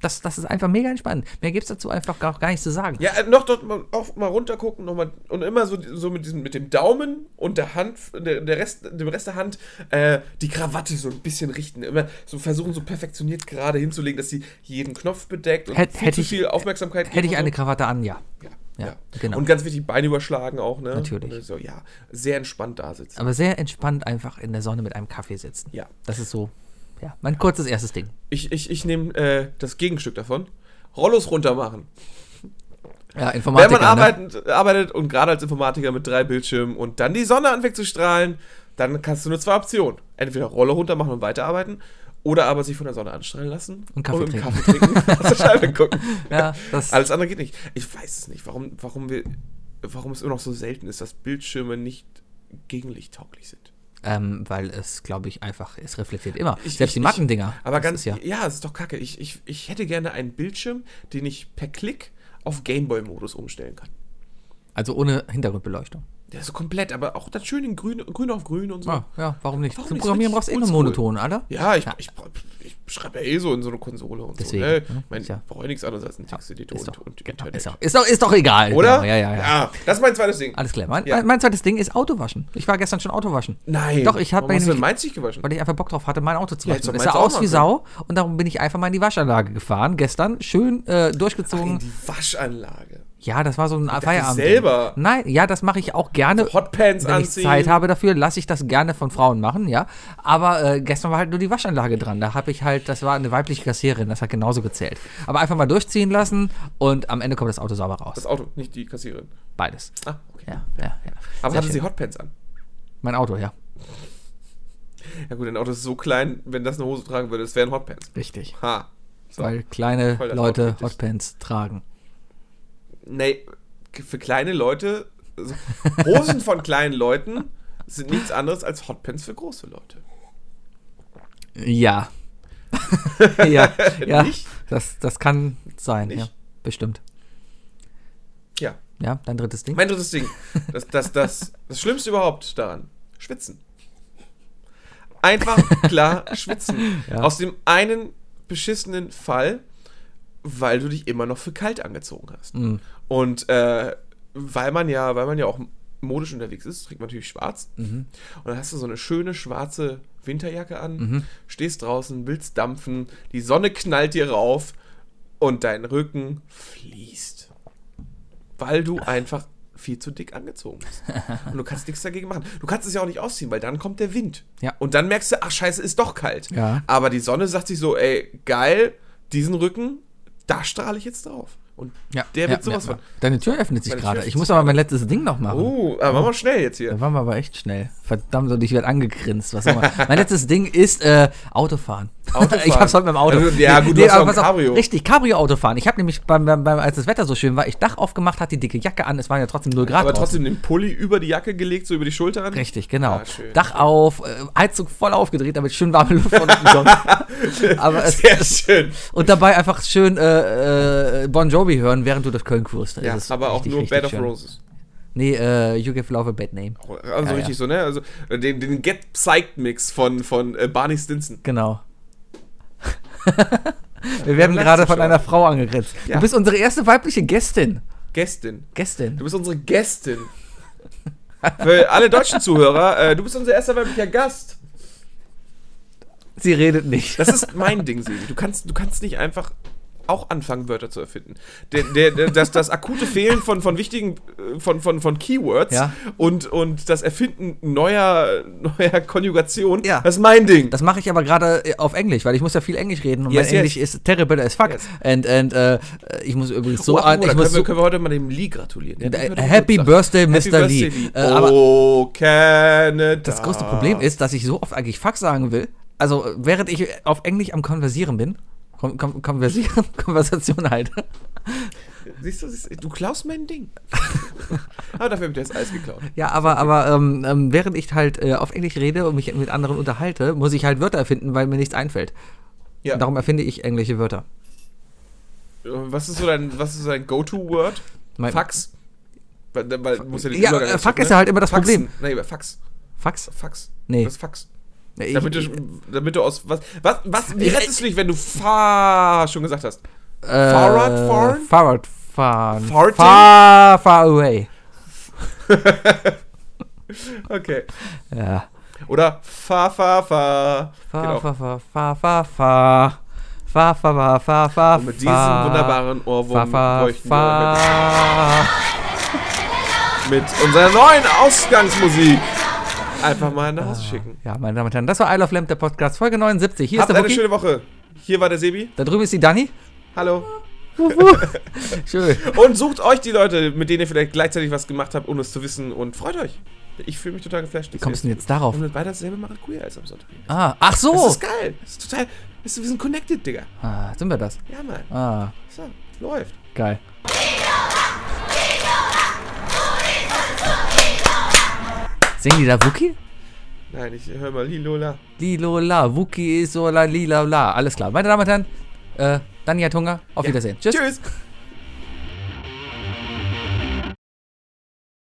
Das, das ist einfach mega entspannt. Mehr gibt es dazu einfach gar, gar nicht zu sagen. Ja, äh, noch dort mal, auch mal runtergucken noch mal, und immer so, so mit, diesem, mit dem Daumen und der Hand, der, der Rest, dem Rest der Hand äh, die Krawatte so ein bisschen richten. Immer so versuchen, so perfektioniert gerade hinzulegen, dass sie jeden Knopf bedeckt und Hätt- viel hätte zu ich- viel Aufmerksamkeit Hätte ich und eine so. Krawatte an, ja. Ja, Ja, ja. genau. Und ganz wichtig, Beine überschlagen auch, ne? Natürlich. So, ja, sehr entspannt da sitzen. Aber sehr entspannt einfach in der Sonne mit einem Kaffee sitzen. Ja. Das ist so, ja, mein kurzes erstes Ding. Ich, ich, ich nehme äh, das Gegenstück davon. Rollos runter machen. Ja, Wenn Informatiker. man ne? arbeitet, arbeitet und gerade als Informatiker mit drei Bildschirmen und dann die Sonne anfängt zu strahlen, dann kannst du nur zwei Optionen. Entweder Rolle runter machen und weiterarbeiten oder aber sich von der Sonne anstrahlen lassen Und Kaffee im trinken. Kaffee trinken aus der Scheibe gucken. Ja, Alles andere geht nicht. Ich weiß es nicht, warum, warum, wir, warum es immer noch so selten ist, dass Bildschirme nicht gegenlichttauglich sind. Ähm, weil es, glaube ich, einfach, es reflektiert immer. Ich- Selbst ich- die Mattendinger. Aber ganz, ja. ja, es ist doch kacke. Ich, ich, ich hätte gerne einen Bildschirm, den ich per Klick auf Gameboy-Modus umstellen kann. Also ohne Hintergrundbeleuchtung. Der ist so komplett, aber auch das schön in grün, grün auf grün und so. Ah, ja, warum nicht? Warum Zum nicht? Programmieren brauchst du eh nur. Monoton, oder? Ja, ich, Ja. ich, ich schreibe ja eh so in so eine Konsole und Deswegen, so. Ne? ne? Ich meine, ja- ich brauche ja nichts anderes als einen Texteditor Ist und, und genau, Internet. ist, doch, ist, doch, ist doch egal. Oder? Genau, ja, ja, ja. Das ist mein zweites Ding. Alles klar. Mein, Ja. mein, zweites Ding ist Autowaschen. Ich war gestern schon Autowaschen. Nein. Doch, ich hab Warum bei hast du nämlich- denn meins nicht gewaschen? Weil ich einfach Bock drauf hatte, mein Auto zu Ja, waschen. es sah aus wie Sau und darum bin ich einfach mal in die Waschanlage gefahren. Gestern schön äh, In durchgezogen. die Waschanlage. Ja, das war so ein Feierabend. selber. Nein, ja, das mache ich auch gerne. Hotpants Wenn ich anziehen. Zeit habe dafür, lasse ich das gerne von Frauen machen, ja. Aber äh, gestern war halt nur die Waschanlage dran. Da habe ich halt, das war eine weibliche Kassiererin, das hat genauso gezählt. Aber einfach mal durchziehen lassen und am Ende kommt das Auto sauber raus. Das Auto, nicht die Kassiererin. Beides. Ah, okay. Ja, ja, ja. Aber Sehr hatte sie. Hotpants an? Mein Auto, ja. Ja gut, dein Auto ist so klein, wenn das eine Hose tragen würde, das wären Hotpants. Richtig. Ha. So. Weil kleine Leute. Hotpants tragen. Nee, für kleine Leute, also Hosen von kleinen Leuten sind nichts anderes als Hotpants für große Leute. Ja. ja, ja. Nicht? Das, das kann sein, Nicht? ja. Bestimmt. Ja. Ja, dein drittes Ding. Mein drittes Ding. Das, das, das, das Schlimmste überhaupt daran. Schwitzen. Einfach klar schwitzen. Ja. Aus dem einen beschissenen Fall, weil du dich immer noch für kalt angezogen hast. Mhm. Und äh, weil man ja, weil man ja auch modisch unterwegs ist, trägt man natürlich schwarz. Mhm. Und dann hast du so eine schöne schwarze Winterjacke an, stehst draußen, willst dampfen, die Sonne knallt dir rauf und dein Rücken fließt. Weil du einfach viel zu dick angezogen bist. Und du kannst nichts dagegen machen. Du kannst es ja auch nicht ausziehen, weil dann kommt der Wind. Ja. Und dann merkst du, ach scheiße, ist doch kalt. Ja. Aber die Sonne sagt sich so, ey, geil, diesen Rücken, da strahle ich jetzt drauf. Und Ja, der wird ja, sowas ja, von. Deine Tür öffnet sich gerade. Ich muss aber mein letztes Ding noch machen. Oh, aber machen wir schnell jetzt hier. Da waren wir aber echt schnell. Verdammt, und ich werde angegrinst. Was immer. mein letztes Ding ist äh, Autofahren. Autofahren. ich hab's heute mit dem Auto. Also, ja, gut, du hast aber auch ein pass auf, Cabrio. Richtig, Cabrio-Autofahren. Ich habe nämlich, beim, beim, beim, als das Wetter so schön war, ich Dach aufgemacht, hatte die dicke Jacke an. Es waren ja trotzdem 0 Grad Aber draußen. trotzdem den Pulli über die Jacke gelegt, so über die Schulter an. Richtig, genau. Ah, schön. Dach auf, äh, Heizung voll aufgedreht, damit schön warme Luft von unten. Aber es, Sehr schön. und dabei einfach schön äh, äh, Bon Jovi hören, während du durch Köln. Das Ja, aber auch richtig, nur richtig Bed of schön. Roses. Nee, äh, You Give Love a Bad Name. Also Ja, richtig ja. so, ne? Also äh, den, den Get Psyched Mix von, von äh, Barney Stinson. Genau. Wir werden gerade von einer Frau angegrinst. Ja. Du bist unsere erste weibliche Gästin. Gästin. Gästin. Du bist unsere Gästin. Für alle deutschen Zuhörer, äh, du bist unser erster weiblicher Gast. Sie redet nicht. Das ist mein Ding, Sebi. Du kannst, du kannst nicht einfach auch anfangen, Wörter zu erfinden. Der, der, der, das, das akute Fehlen von, von wichtigen, äh, von, von, von Keywords Ja. und, und das Erfinden neuer, neuer Konjugation, Ja. das ist mein Ding. Das mache ich aber gerade äh, auf Englisch, weil ich muss ja viel Englisch reden und Yes, mein Englisch yes. ist terrible as fuck. Yes. And, and äh, ich muss übrigens so oh, an, ich muss können, wir, können wir heute mal dem Lee gratulieren. Äh, Der hat heute Happy Geburtstag. Birthday, Mr. Lee. Äh, oh, Canada. das größte Problem ist, dass ich so oft eigentlich fuck sagen will. Also äh, während ich auf Englisch am Konversieren bin, Kon kon konversieren, Konversation halt. Siehst du, siehst du, du klaust mein Ding. aber dafür habe ich das Eis geklaut. Ja, aber, aber ähm, ähm, während ich halt äh, auf Englisch rede und mich mit anderen unterhalte, muss ich halt Wörter erfinden, weil mir nichts einfällt. Ja. Und darum erfinde ich englische Wörter. Was ist so dein, was ist so dein Go-To-Word? Fax? Weil, weil muss ja, Ja, Übergang äh, schaffen, ist ja halt immer das Problem. Nee, Fax. Fax? Fax. Nee. Das ist Fax. Ich, Damit du, damit du aus. Was, was, was, wie rettest du dich, wenn du Fa schon gesagt hast? äh, Fahrrad fahren? Fahrrad fahren. Farting? Far, far away. Okay. Ja. Oder Fa, Fa, Fa. Fahr, fahr, fahr, fahr, fahr, fahr. Fahr, fahr, fahr, fahr, fahr. Und mit diesem fahr, wunderbaren Ohrwurm fahr, fahr, bräuchten fahr. wir mit unserer neuen Ausgangsmusik einfach mal nach Ah. Hause schicken. Ja, meine Damen und Herren, das war I Love Lamp, der Podcast, Folge 79. Hier Habt ist der eine schöne Woche. Hier war der Sebi. Da drüben ist die Dani. Hallo. Schön. Und sucht euch die Leute, mit denen ihr vielleicht gleichzeitig was gemacht habt, ohne es zu wissen. Und freut euch. Ich fühle mich total geflasht. Wie kommst du denn jetzt darauf? Und beide dasselbe queer als am Sonntag. Ah, ach Das so. ist geil. Das ist total. Das ist, wir sind connected, Digga. Ah, sind wir das? Ja, Mann. Ah, So, läuft. geil. Singen die da Wookie? Nein, ich hör mal Lilola. Lilola, Wookie ist so la lila la. Alles klar. Meine Damen und Herren, äh, Dani hat Hunger. Auf Wiedersehen. Tschüss. Tschüss.